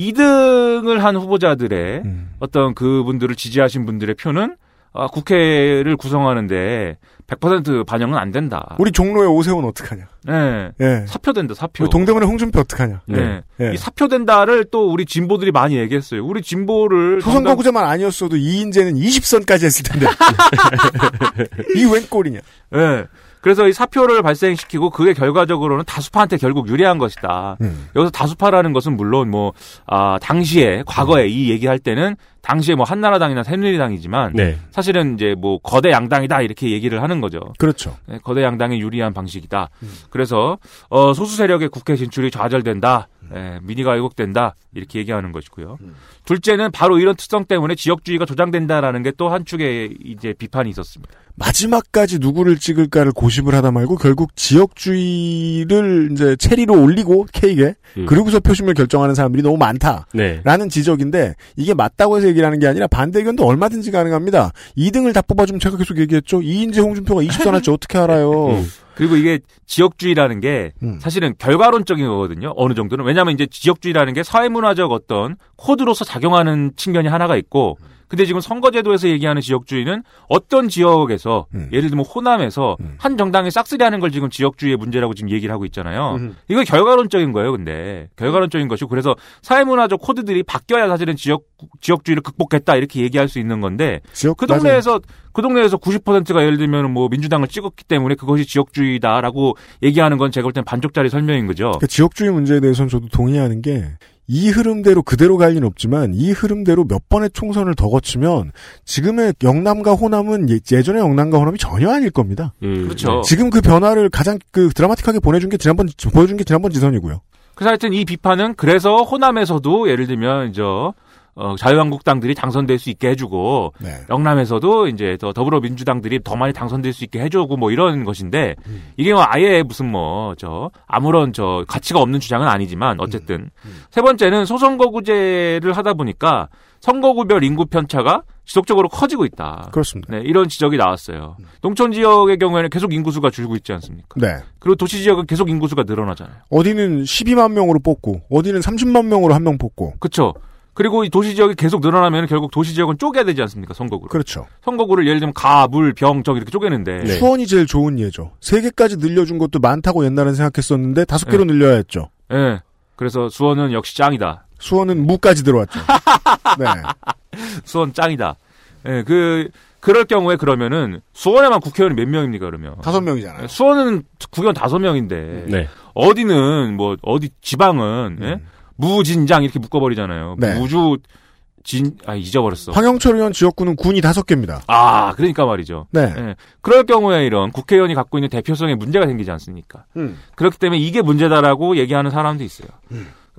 2등을 한 후보자들의 음. 어떤 그분들을 지지하신 분들의 표는 아, 국회를 구성하는데 100% 반영은 안 된다. 우리 종로의 오세훈 어떡하냐? 네. 예. 사표된다, 사표. 동대문의 홍준표 어떡하냐? 네. 예. 이 사표된다를 또 우리 진보들이 많이 얘기했어요. 우리 진보를 소선거구제만 아니었어도 이인재는 20선까지 했을 텐데. 이 웬 꼴이냐? 예. 그래서 이 사표를 발생시키고 그게 결과적으로는 다수파한테 결국 유리한 것이다. 음. 여기서 다수파라는 것은 물론 뭐, 아, 당시에, 과거에 이 얘기할 때는 당시에 뭐 한나라당이나 새누리당이지만 네. 사실은 이제 뭐 거대 양당이다 이렇게 얘기를 하는 거죠. 그렇죠. 네, 거대 양당에 유리한 방식이다. 그래서 어, 소수 세력의 국회 진출이 좌절된다. 예, 민의가 왜곡된다. 이렇게 얘기하는 것이고요. 둘째는 바로 이런 특성 때문에 지역주의가 조장된다라는 게 또 한 축의 이제 비판이 있었습니다. 마지막까지 누구를 찍을까를 고심을 하다 말고 결국 지역주의를 이제 체리로 올리고 케이크에 음. 그리고서 표심을 결정하는 사람들이 너무 많다. 네. 라는 지적인데 이게 맞다고 해서 얘기를 하는 게 아니라 반대 의견도 얼마든지 가능합니다. 2등을 다 뽑아주면 제가 계속 얘기했죠. 이인재 홍준표가 20전 할지 어떻게 알아요. 음. 그리고 이게 지역주의라는 게 음. 사실은 결과론적인 거거든요. 어느 정도는. 왜냐하면 이제 지역주의라는 게 사회문화적 어떤 코드로서 작용하는 측면이 하나가 있고 근데 지금 선거제도에서 얘기하는 지역주의는 어떤 지역에서 음. 예를 들면 호남에서 음. 한 정당이 싹쓸이하는 걸 지금 지역주의의 문제라고 지금 얘기를 하고 있잖아요. 음. 이거 결과론적인 거예요, 근데 결과론적인 것이고 그래서 사회문화적 코드들이 바뀌어야 사실은 지역 지역주의를 극복했다 이렇게 얘기할 수 있는 건데 지역 그 동네에서 그 동네에서 90%가 예를 들면 뭐 민주당을 찍었기 때문에 그것이 지역주의다라고 얘기하는 건 제가 볼 땐 반쪽짜리 설명인 거죠. 그러니까 지역주의 문제에 대해서는 저도 동의하는 게 이 흐름대로 그대로 갈 리는 없지만 이 흐름대로 몇 번의 총선을 더 거치면 지금의 영남과 호남은 예- 예전의 영남과 호남이 전혀 아닐 겁니다. 음. 그렇죠. 지금 그 변화를 가장 그 드라마틱하게 보내준 게 지난번 보여준 게 지난번 지선이고요. 그래서 하여튼 이 비판은 그래서 호남에서도 예를 들면 저 어, 자유한국당들이 당선될 수 있게 해주고 네. 영남에서도 이제 더 더불어민주당들이 더 많이 당선될 수 있게 해주고 뭐 이런 것인데 음. 이게 뭐 아예 무슨 뭐 저 아무런 저 가치가 없는 주장은 아니지만 어쨌든 음. 세 번째는 소선거구제를 하다 보니까 선거구별 인구 편차가 지속적으로 커지고 있다. 그렇습니다. 네, 이런 지적이 나왔어요. 농촌 지역의 경우에는 계속 인구수가 줄고 있지 않습니까? 네. 그리고 도시 지역은 계속 인구수가 늘어나잖아요. 어디는 12만 명으로 뽑고 어디는 30만 명으로 한 명 뽑고 그렇죠. 그리고 이 도시 지역이 계속 늘어나면 결국 도시 지역은 쪼개야 되지 않습니까? 선거구를. 그렇죠. 선거구를 예를 들면 가, 물, 병, 적 이렇게 쪼개는데 네. 수원이 제일 좋은 예죠. 세 개까지 늘려준 것도 많다고 옛날엔 생각했었는데 다섯 네. 개로 늘려야 했죠. 예. 그래서 수원은 역시 짱이다. 수원은 무까지 들어왔죠. 네. 수원 짱이다. 예, 그 그럴 경우에 그러면은 수원에만 국회의원이 몇 명입니까 그러면? 다섯 명이잖아요. 예, 수원은 국회의원 다섯 명인데 네. 어디는 뭐 어디 지방은 예? 무진장 이렇게 묶어버리잖아요. 네. 무주 진 아 잊어버렸어. 황영철 의원 지역구는 군이 다섯 개입니다. 아 그러니까 말이죠. 네. 예. 그럴 경우에 이런 국회의원이 갖고 있는 대표성에 문제가 생기지 않습니까? 음. 그렇기 때문에 이게 문제다라고 얘기하는 사람도 있어요.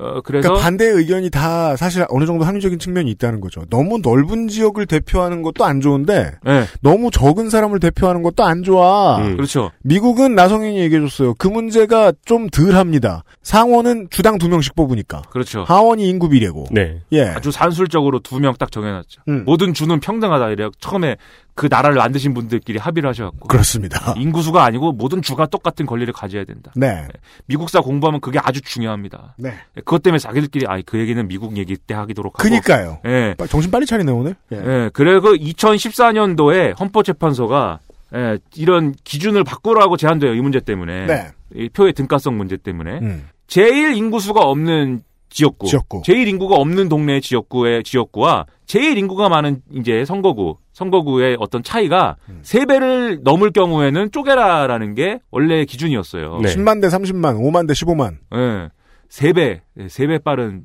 어, 그래서 그러니까 반대 의견이 다 사실 어느 정도 합리적인 측면이 있다는 거죠. 너무 넓은 지역을 대표하는 것도 안 좋은데 예, 너무 적은 사람을 대표하는 것도 안 좋아. 음. 그렇죠. 미국은 나성인이 얘기해줬어요. 그 문제가 좀 덜합니다. 상원은 주당 두 명씩 뽑으니까. 그렇죠. 하원이 인구 비례고. 네. 예. 아주 산술적으로 두 명 딱 정해놨죠. 음. 모든 주는 평등하다 이래 처음에 그 나라를 만드신 분들끼리 합의를 하셔갖고 그렇습니다. 인구수가 아니고 모든 주가 똑같은 권리를 가져야 된다. 네. 미국사 공부하면 그게 아주 중요합니다. 네. 그것 때문에 자기들끼리 아이 그 얘기는 미국 얘기 때 하기도록 하고. 그니까요. 예. 빠- 정신 빨리 차리네 오늘. 예. 예. 그리고 2014년도에 헌법재판소가 예, 이런 기준을 바꾸라고 제안돼요. 이 문제 때문에. 네. 이 표의 등가성 문제 때문에. 음. 제일 인구수가 없는 지역구, 지역구. 제일 인구가 없는 동네 지역구의 지역구와 제일 인구가 많은 이제 선거구, 선거구의 어떤 차이가 음. 세 배를 넘을 경우에는 쪼개라라는 게 원래 기준이었어요. 네. 10만 대 30만, 5만 대 15만. 예. 세 배, 세배 빠른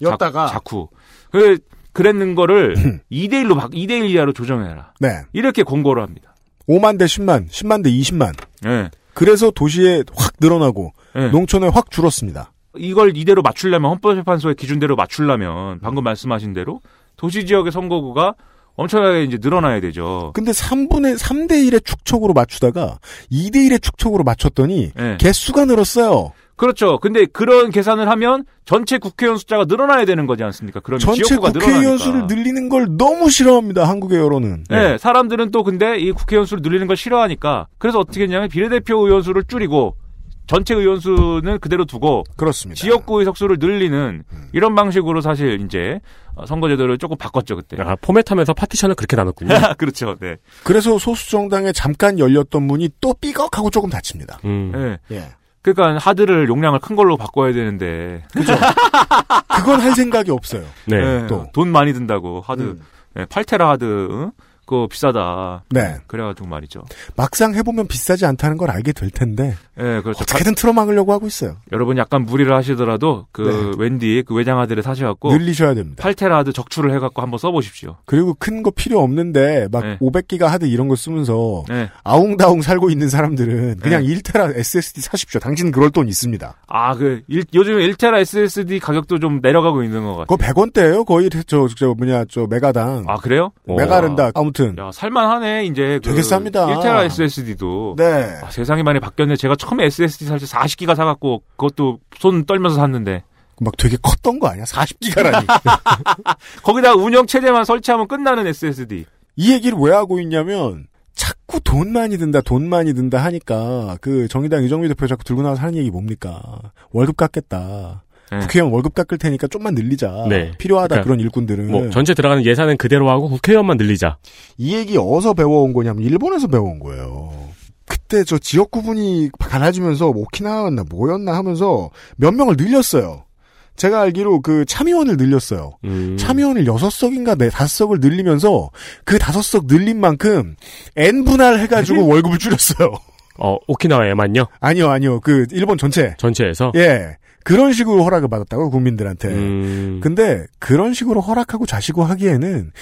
였다가 작, 후 그, 그랬는 거를 2대 1로, 2대 1 이하로 조정해라. 네. 이렇게 공고를 합니다. 5만 대 10만, 10만 대 20만. 예. 그래서 도시에 확 늘어나고 예. 농촌에 확 줄었습니다. 이걸 이대로 맞추려면 헌법재판소의 기준대로 맞추려면 방금 말씀하신 대로 도시 지역의 선거구가 엄청나게 이제 늘어나야 되죠. 근데 3분의 3대 1의 축척으로 맞추다가 2대 1의 축척으로 맞췄더니 예. 개수가 늘었어요. 그렇죠. 근데 그런 계산을 하면 전체 국회의원 숫자가 늘어나야 되는 거지 않습니까? 그러면 전체 국회의원. 수를 늘리는 걸 너무 싫어합니다. 한국의 여론은. 네, 사람들은 또 근데 이 국회의원 수를 늘리는 걸 싫어하니까 그래서 어떻게 했냐면 비례대표 의원 수를 줄이고 전체 의원 수는 그대로 두고 그렇습니다. 지역구 의석수를 늘리는 이런 방식으로 사실 이제 어, 선거제도를 조금 바꿨죠 그때. 아, 포맷하면서 파티션을 그렇게 나눴군요. 그렇죠. 네. 그래서 소수 정당에 잠깐 열렸던 문이 또 삐걱하고 조금 닫힙니다. 음. 네. 예. 그러니까 하드를 용량을 큰 걸로 바꿔야 되는데 그건 할 생각이 없어요. 네. 네, 또. 돈 많이 든다고 하드 음. 네, 8테라 하드 응? 그거 비싸다. 네. 그래가지고 말이죠. 막상 해보면 비싸지 않다는 걸 알게 될 텐데 예, 그렇죠. 어떻게든 틀어막으려고 하고 있어요. 여러분 약간 무리를 하시더라도 그 웬디 그 외장하드를 사셔갖고 늘리셔야 됩니다. 8테라 하드 적출을 해갖고 한번 써보십시오. 그리고 큰 거 필요 없는데 막 네. 500기가 하드 이런 거 쓰면서 네. 아웅다웅 살고 있는 사람들은 그냥 네. 1테라 SSD 사십시오. 당신은 그럴 돈 있습니다. 아, 그, 일- 요즘 1테라 SSD 가격도 좀 내려가고 있는 것 같아요. 그거 100원대예요. 거의 저, 저 뭐냐 저 메가당. 아, 그래요? 메가른다. 아무튼 야, 살만하네, 이제. 그 되게 쌉니다. 1테라 SSD도. 네. 아, 세상이 많이 바뀌었네. 제가 처음에 SSD 살 때 40기가 사갖고, 그것도 손 떨면서 샀는데. 막 되게 컸던 거 아니야? 40기가라니. 거기다가 운영 체제만 설치하면 끝나는 SSD. 이 얘기를 왜 하고 있냐면 자꾸 돈 많이 든다, 돈 많이 든다 하니까 그 정의당 유정미 대표 자꾸 들고 나와서 하는 얘기 뭡니까? 월급 깎겠다. 네. 국회의원 월급 깎을 테니까 좀만 늘리자. 네. 필요하다 그러니까 그런 일꾼들은. 뭐 전체 들어가는 예산은 그대로 하고 국회의원만 늘리자. 이 얘기 어디서 배워온 거냐면 일본에서 배워온 거예요. 그때 저 지역 구분이 갈라지면서 뭐 오키나와였나 뭐였나 하면서 몇 명을 늘렸어요. 제가 알기로 그 참의원을 늘렸어요. 음. 참의원을 여섯 석인가 네 다섯 석을 늘리면서 그 다섯 석 늘린 만큼 n 분할 해가지고 월급을 줄였어요. 어 오키나와에만요? 아니요, 아니요. 그 일본 전체. 전체에서. 예. 그런 식으로 허락을 받았다고 국민들한테. 음. 근데 그런 식으로 허락하고 자시고 하기에는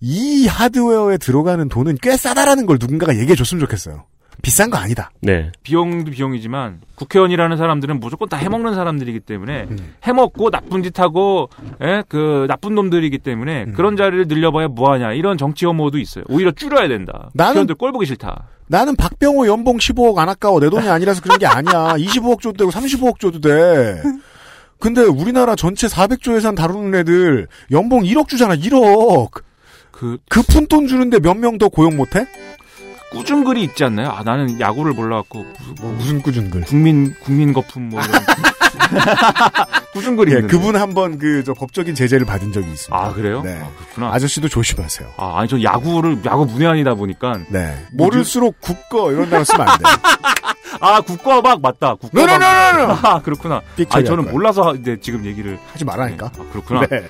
이 하드웨어에 들어가는 돈은 꽤 싸다라는 걸 누군가가 얘기해 줬으면 좋겠어요. 비싼 거 아니다. 네. 비용도 비용이지만, 국회의원이라는 사람들은 무조건 다 해먹는 사람들이기 때문에, 음. 해먹고 나쁜 짓 하고, 예, 그, 나쁜 놈들이기 때문에, 음. 그런 자리를 늘려봐야 뭐하냐. 이런 정치 혐오도 있어요. 오히려 줄여야 된다. 나는- 국회의원들 꼴 보기 싫다. 나는 박병호 연봉 15억 안 아까워. 내 돈이 아니라서 그런 게 아니야. 25억 줘도 되고 35억 줘도 돼. 근데 우리나라 전체 400조 예산 다루는 애들 연봉 1억 주잖아. 1억. 그, 그 푼 돈 주는데 몇 명 더 고용 못 해? 꾸준 글이 있지 않나요? 아, 나는 야구를 몰라갖고, 무슨, 뭐 무슨 꾸준 글. 국민, 국민 거품 뭐 이런. 꾸준 글이 예, 있는데. 그분 한번 그 저 법적인 제재를 받은 적이 있습니다. 아, 그래요? 네. 아, 그렇구나. 아저씨도 조심하세요. 아, 아니, 저 야구를, 야구 문외한이다 보니까. 네. 모를수록 국거 이런 단어 쓰면 안 돼. 아, 국과박 맞다. 국과박. 아, 그렇구나. 처리할 저는 거야. 몰라서 하- 네, 지금 얘기를. 하지 말라니까. 아, 그렇구나. 네.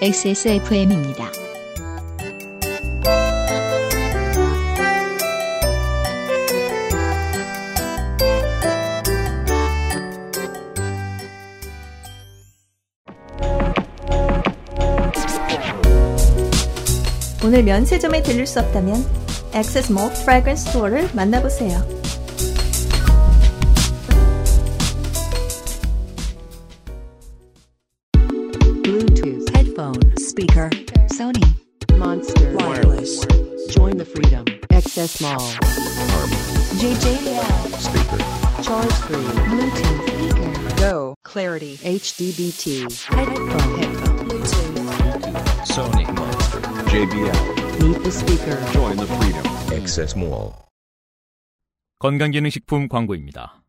XSFM입니다. 오늘 면세점에 들릴 수 없다면 액세스 몰 프래그런스 스토어를 만나보세요. Bluetooth headphone speaker Sony Monster Wireless. Join the freedom. XS Mall. JJL speaker. Charge 3 Bluetooth speaker. Go Clarity HDBT headphone headphone Bluetooth. Sony Monster. JBL. Meet the speaker. Join the freedom. Access Mall. 건강기능식품 광고입니다.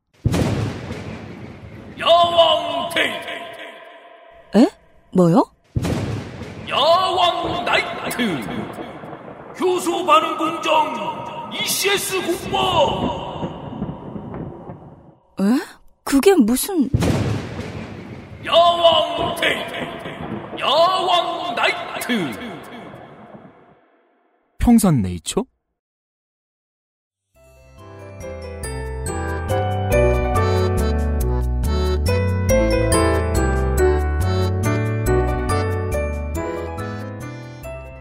야왕 데이 에? 뭐요? 야왕 나이트 효소 반응 공정 ECS 공모 에? 그게 무슨... 야왕 데이 야왕 나이트 평산 네이처?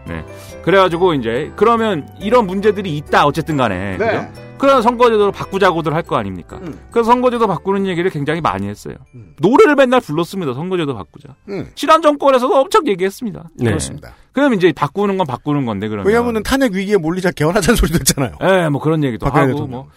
네. 그래가지고 이제 그러면 이런 문제들이 있다 어쨌든 간에 네. 그죠? 그런 선거제도를 바꾸자고들 할 거 아닙니까? 음. 그래서 선거제도 바꾸는 얘기를 굉장히 많이 했어요. 노래를 맨날 불렀습니다. 선거제도 바꾸자. 음. 지난 정권에서도 엄청 얘기했습니다. 네. 그렇습니다. 그럼 이제 바꾸는 건 바꾸는 건데 그러면 왜냐면은 탄핵 위기에 몰리자 개헌하자는 소리도 했잖아요. 예, 뭐 그런 얘기도 하고 대통령. 뭐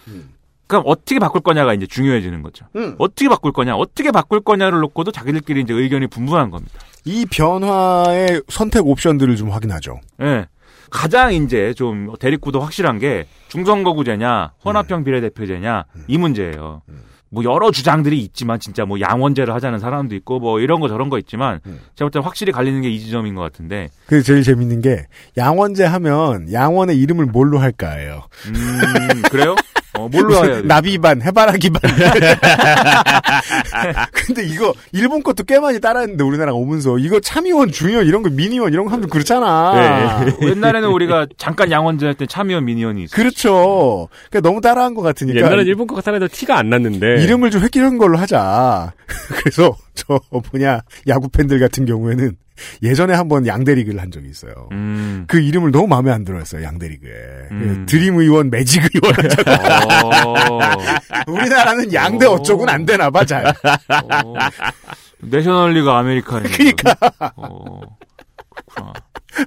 그럼 어떻게 바꿀 거냐가 이제 중요해지는 거죠. 음. 어떻게 바꿀 거냐, 어떻게 바꿀 거냐를 놓고도 자기들끼리 이제 의견이 분분한 겁니다. 이 변화의 선택 옵션들을 좀 확인하죠. 예. 가장 이제 좀 대립구도 확실한 게 중선거구제냐, 혼합형 비례대표제냐 이 문제예요. 뭐 여러 주장들이 있지만 진짜 뭐 양원제를 하자는 사람도 있고 뭐 이런 거 저런 거 있지만 제가 볼 때 확실히 갈리는 게 이 지점인 것 같은데 그 제일 재밌는 게 양원제 하면 양원의 이름을 뭘로 할까예요. 음 그래요? 어, 뭘로 해야 돼? 나비반, 해바라기반. 근데 이거 일본 것도 꽤 많이 따라했는데 우리나라가 오면서 이거 참의원, 중의원 이런 거 미니원 이런 거 하면 그렇잖아. 네. 옛날에는 우리가 잠깐 양원제 할 때 참여원 미니언이 있어. 그렇죠. 그러니까 너무 따라한 것 같으니까. 옛날엔 일본 거가 따라해도 티가 안 났는데. 이름을 좀 획기적인 걸로 하자. 그래서 저 뭐냐 야구 팬들 같은 경우에는 예전에 한번 양대리그를 한 적이 있어요. 음. 그 이름을 너무 마음에 안 들어했어요 양대리그에. 음. 드림 의원, 매직 의원 하자고. 어, 우리나라는 양대 어쩌고는 안 되나 봐 잘. 어. 내셔널리가 아메리칸이. 그러니까. 어.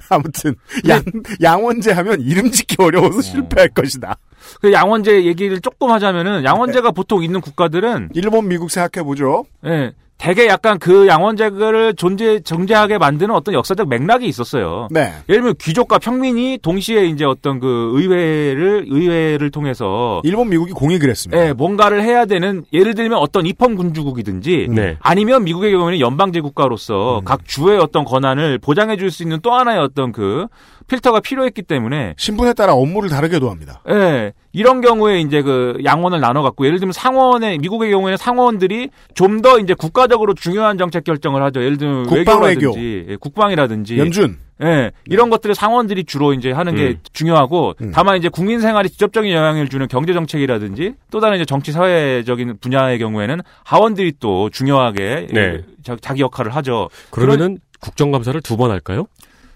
아무튼 양 양원제 하면 이름 짓기 어려워서 실패할 것이다. 그 양원제 얘기를 조금 하자면은 양원제가 보통 있는 국가들은 일본, 미국 생각해 보죠. 예. 되게 약간 그 양원제를 존재 정제하게 만드는 어떤 역사적 맥락이 있었어요. 네. 예를 들면 귀족과 평민이 동시에 이제 어떤 그 의회를 의회를 통해서 일본, 미국이 공익을 했습니다. 예, 뭔가를 해야 되는 예를 들면 어떤 입헌 군주국이든지 네. 아니면 미국의 경우에는 연방제 국가로서 각 주의 어떤 권한을 보장해 줄 수 있는 또 하나의 어떤 그 필터가 필요했기 때문에 신분에 따라 업무를 다르게도 합니다. 예. 이런 경우에 이제 그 양원을 나눠 갖고 예를 들면 상원의 미국의 경우에는 상원들이 좀 더 이제 국가적으로 중요한 정책 결정을 하죠. 예를 들면 국방 외교라든지 예, 국방이라든지 연준. 예, 이런 것들을 상원들이 주로 이제 하는 게 음. 중요하고 음. 다만 이제 국민 생활에 직접적인 영향을 주는 경제 정책이라든지 또 다른 이제 정치 사회적인 분야의 경우에는 하원들이 또 중요하게 네. 예, 자, 자기 역할을 하죠. 그러면은 국정감사를 두 번 할까요?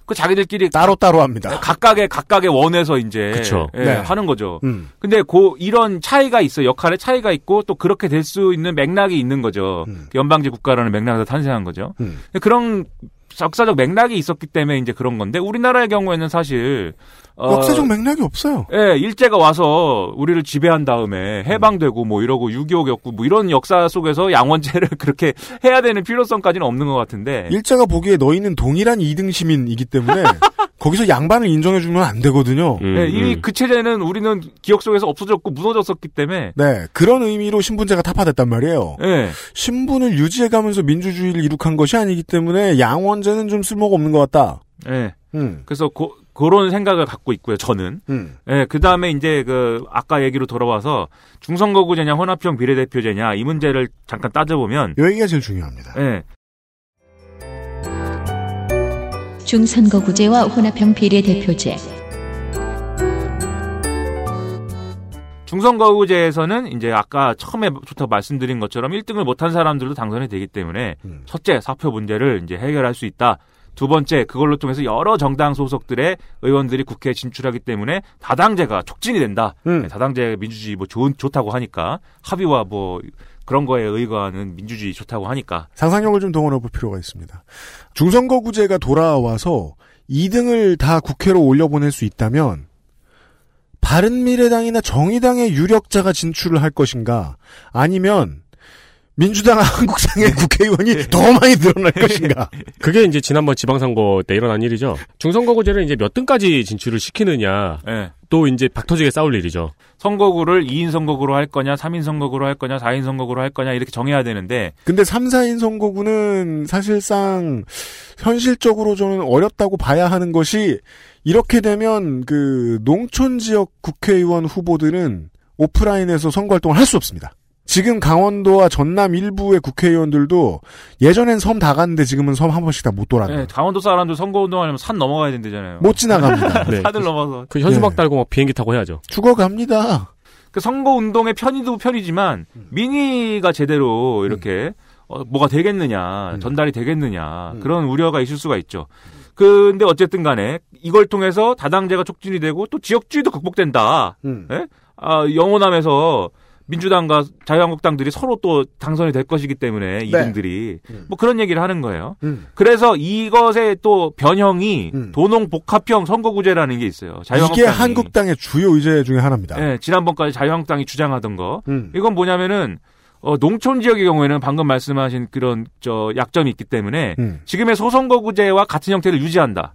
그 자기들끼리 따로 따로 합니다. 각각의 각각의 원에서 이제 그쵸. 예, 네. 하는 거죠. 음. 근데 고 이런 차이가 있어 요 역할의 차이가 있고 또 그렇게 될 수 있는 맥락이 있는 거죠. 음. 연방제 국가라는 맥락에서 탄생한 거죠. 음. 그런 역사적 맥락이 있었기 때문에 이제 그런 건데 우리나라의 경우에는 사실 어, 역사적 맥락이 없어요. 예, 일제가 와서 우리를 지배한 다음에 해방되고 뭐 이러고 6.25 겪고 뭐 이런 역사 속에서 양원제를 그렇게 해야 되는 필요성까지는 없는 것 같은데. 일자가 보기에 너희는 동일한 이등 시민이기 때문에 거기서 양반을 인정해주면 안 되거든요. 음, 예, 이미 음. 그 체제는 우리는 기억 속에서 없어졌고 무너졌었기 때문에. 네, 그런 의미로 신분제가 타파됐단 말이에요. 예. 신분을 유지해가면서 민주주의를 이룩한 것이 아니기 때문에 양원제는 좀 쓸모가 없는 것 같다. 예. 음, 그래서 고, 그런 생각을 갖고 있고요, 저는. 음. 예, 그 다음에 이제 그, 아까 얘기로 돌아와서 중선거구제냐, 혼합형 비례대표제냐, 이 문제를 잠깐 따져보면, 요 얘기가 제일 중요합니다. 예, 중선거구제와 혼합형 비례대표제. 중선거구제에서는 이제 아까 처음에부터 말씀드린 것처럼 1등을 못한 사람들도 당선이 되기 때문에 음. 첫째 사표 문제를 이제 해결할 수 있다. 두 번째 그걸로 통해서 여러 정당 소속들의 의원들이 국회에 진출하기 때문에 다당제가 촉진이 된다. 음. 네, 다당제 민주주의 뭐 좋은 좋다고 하니까 합의와 뭐 그런 거에 의거하는 민주주의 좋다고 하니까 상상력을 좀 동원해 볼 필요가 있습니다. 중선거구제가 돌아와서 2등을 다 국회로 올려보낼 수 있다면 바른미래당이나 정의당의 유력자가 진출을 할 것인가 아니면 민주당 한국당의 국회의원이 더 많이 늘어날 것인가 그게 이제 지난번 지방선거 때 일어난 일이죠. 중선거구제를 이제 몇 등까지 진출을 시키느냐, 예. 또 이제 박터지게 싸울 일이죠. 선거구를 2인 선거구로 할 거냐, 3인 선거구로 할 거냐, 4인 선거구로 할 거냐 이렇게 정해야 되는데 근데 3, 4인 선거구는 사실상 현실적으로 저는 어렵다고 봐야 하는 것이 이렇게 되면 그 농촌 지역 국회의원 후보들은 오프라인에서 선거활동을 할 수 없습니다. 지금 강원도와 전남 일부의 국회의원들도 예전엔 섬 다 갔는데 지금은 섬 한 번씩 다 못 돌아요. 예, 강원도 사람들 선거운동하려면 산 넘어가야 된다잖아요. 못 지나갑니다. 네. 산을 넘어서 그 현수막 예. 달고 막 비행기 타고 해야죠. 죽어갑니다. 그 선거 운동의 편의도 편이지만 민의가 제대로 이렇게 어, 뭐가 되겠느냐 음. 전달이 되겠느냐 음. 그런 우려가 있을 수가 있죠. 근데 어쨌든 간에 이걸 통해서 다당제가 촉진이 되고 또 지역주의도 극복된다. 음. 예? 아, 영호남에서 민주당과 자유한국당들이 서로 또 당선이 될 것이기 때문에 이등들이 음. 뭐 그런 얘기를 하는 거예요. 음. 그래서 이것의 또 변형이 음. 도농 복합형 선거구제라는 게 있어요. 이게 자유한국당이. 한국당의 주요 의제 중에 하나입니다. 예, 지난번까지 자유한국당이 주장하던 거. 음. 이건 뭐냐면은 어, 농촌 지역의 경우에는 방금 말씀하신 그런 저 약점이 있기 때문에 음. 지금의 소선거구제와 같은 형태를 유지한다.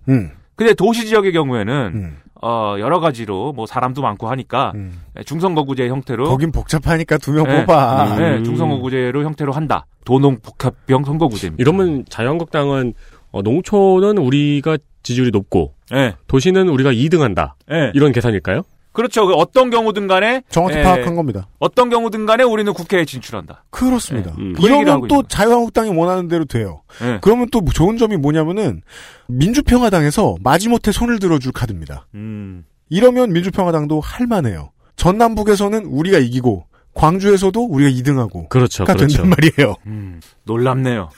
음. 근데 도시 지역의 경우에는 음. 어, 여러 가지로 뭐 사람도 많고 하니까 음. 중선거구제 형태로 거긴 복잡하니까 두명 네. 뽑아. 음. 네, 중선거구제로 형태로 한다. 도농 복합형 선거구제입니다. 이러면 자유한국당은 어, 농촌은 우리가 지지율이 높고 예. 도시는 우리가 2등한다. 예. 이런 계산일까요? 그렇죠. 그 어떤 경우든 간에 정확히 예, 파악한 겁니다. 어떤 경우든 간에 우리는 국회에 진출한다. 그렇습니다. 음. 그 이러면 또 자유한국당이 원하는 대로 돼요. 예. 그러면 또 좋은 점이 뭐냐면은 민주평화당에서 마지못해 손을 들어줄 카드입니다. 음. 이러면 민주평화당도 할만해요. 전남북에서는 우리가 이기고 광주에서도 우리가 2등하고 그렇죠. 가 그렇죠. 된단 말이에요. 음, 놀랍네요.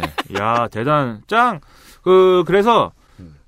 네. 야, 대단, 짱. 그, 그래서,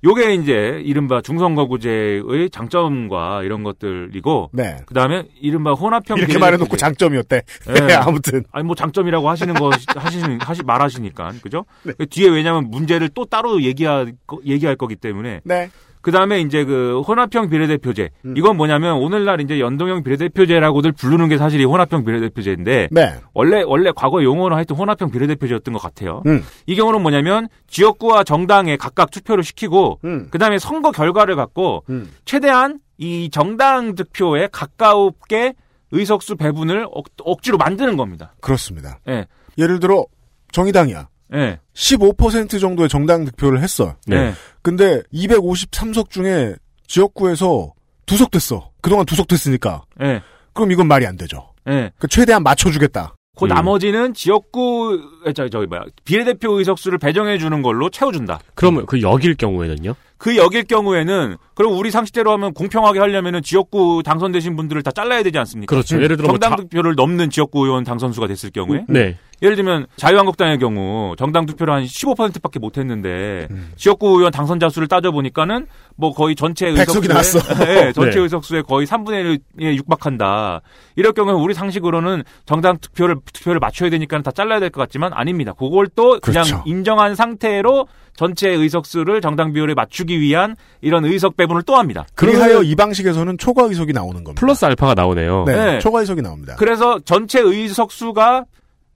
요게 이제, 이른바 중선거구제의 장점과 이런 것들이고, 네. 그 다음에, 이른바 혼합형. 이렇게 비례대표제. 말해 놓고 장점이었대. 네. 네, 아무튼. 아니, 뭐 장점이라고 하시는 거, 하시는, 하시, 말하시니까. 그죠? 네. 그 뒤에 왜냐면 문제를 또 따로 얘기할, 거- 얘기할 거기 때문에. 네. 그 다음에 이제 그 혼합형 비례대표제. 음. 이건 뭐냐면 오늘날 이제 연동형 비례대표제라고들 부르는 게 사실 이 혼합형 비례대표제인데. 네. 원래, 원래 과거 용어는 하여튼 혼합형 비례대표제였던 것 같아요. 음. 이 경우는 뭐냐면 지역구와 정당에 각각 투표를 시키고 음. 그 다음에 선거 결과를 갖고 음. 최대한 이 정당 득표에 가까우게 의석수 배분을 억, 지로 만드는 겁니다. 그렇습니다. 예. 예를 들어 정의당이야. 예. 15% 정도의 정당 득표를 했어. 네. 근데 253석 중에 지역구에서 두석 됐어. 그동안 두석 됐으니까. 예. 그럼 이건 말이 안 되죠. 예. 그 최대한 맞춰주겠다. 그 음. 나머지는 지역구 저기 저기 뭐야 비례대표 의석수를 배정해 주는 걸로 채워준다. 그러면 그 역일 경우에는요? 그 역일 경우에는 그럼 우리 상식대로 하면 공평하게 하려면은 지역구 당선되신 분들을 다 잘라야 되지 않습니까? 그렇죠. 예를 들어 뭐 정당 자- 득표를 넘는 지역구 의원 당선수가 됐을 경우에 네. 예를 들면 자유한국당의 경우 정당 투표를 한 15%밖에 못 했는데 음. 지역구 의원 당선자 수를 따져 보니까는 뭐 거의 전체 나왔어. 네, 전체 네. 의석수의 거의 3분의 1에 육박한다. 이럴 경우에 우리 상식으로는 정당 투표를 투표를 맞춰야 되니까 다 잘라야 될 것 같지만 아닙니다. 그걸 또 그냥 그렇죠. 인정한 상태로 전체 의석수를 정당 비율에 맞추기 위한 이런 의석 배분을 또 합니다. 그리하여 이 방식에서는 초과 의석이 나오는 겁니다. 플러스 알파가 나오네요. 네, 네. 초과 의석이 나옵니다. 그래서 전체 의석수가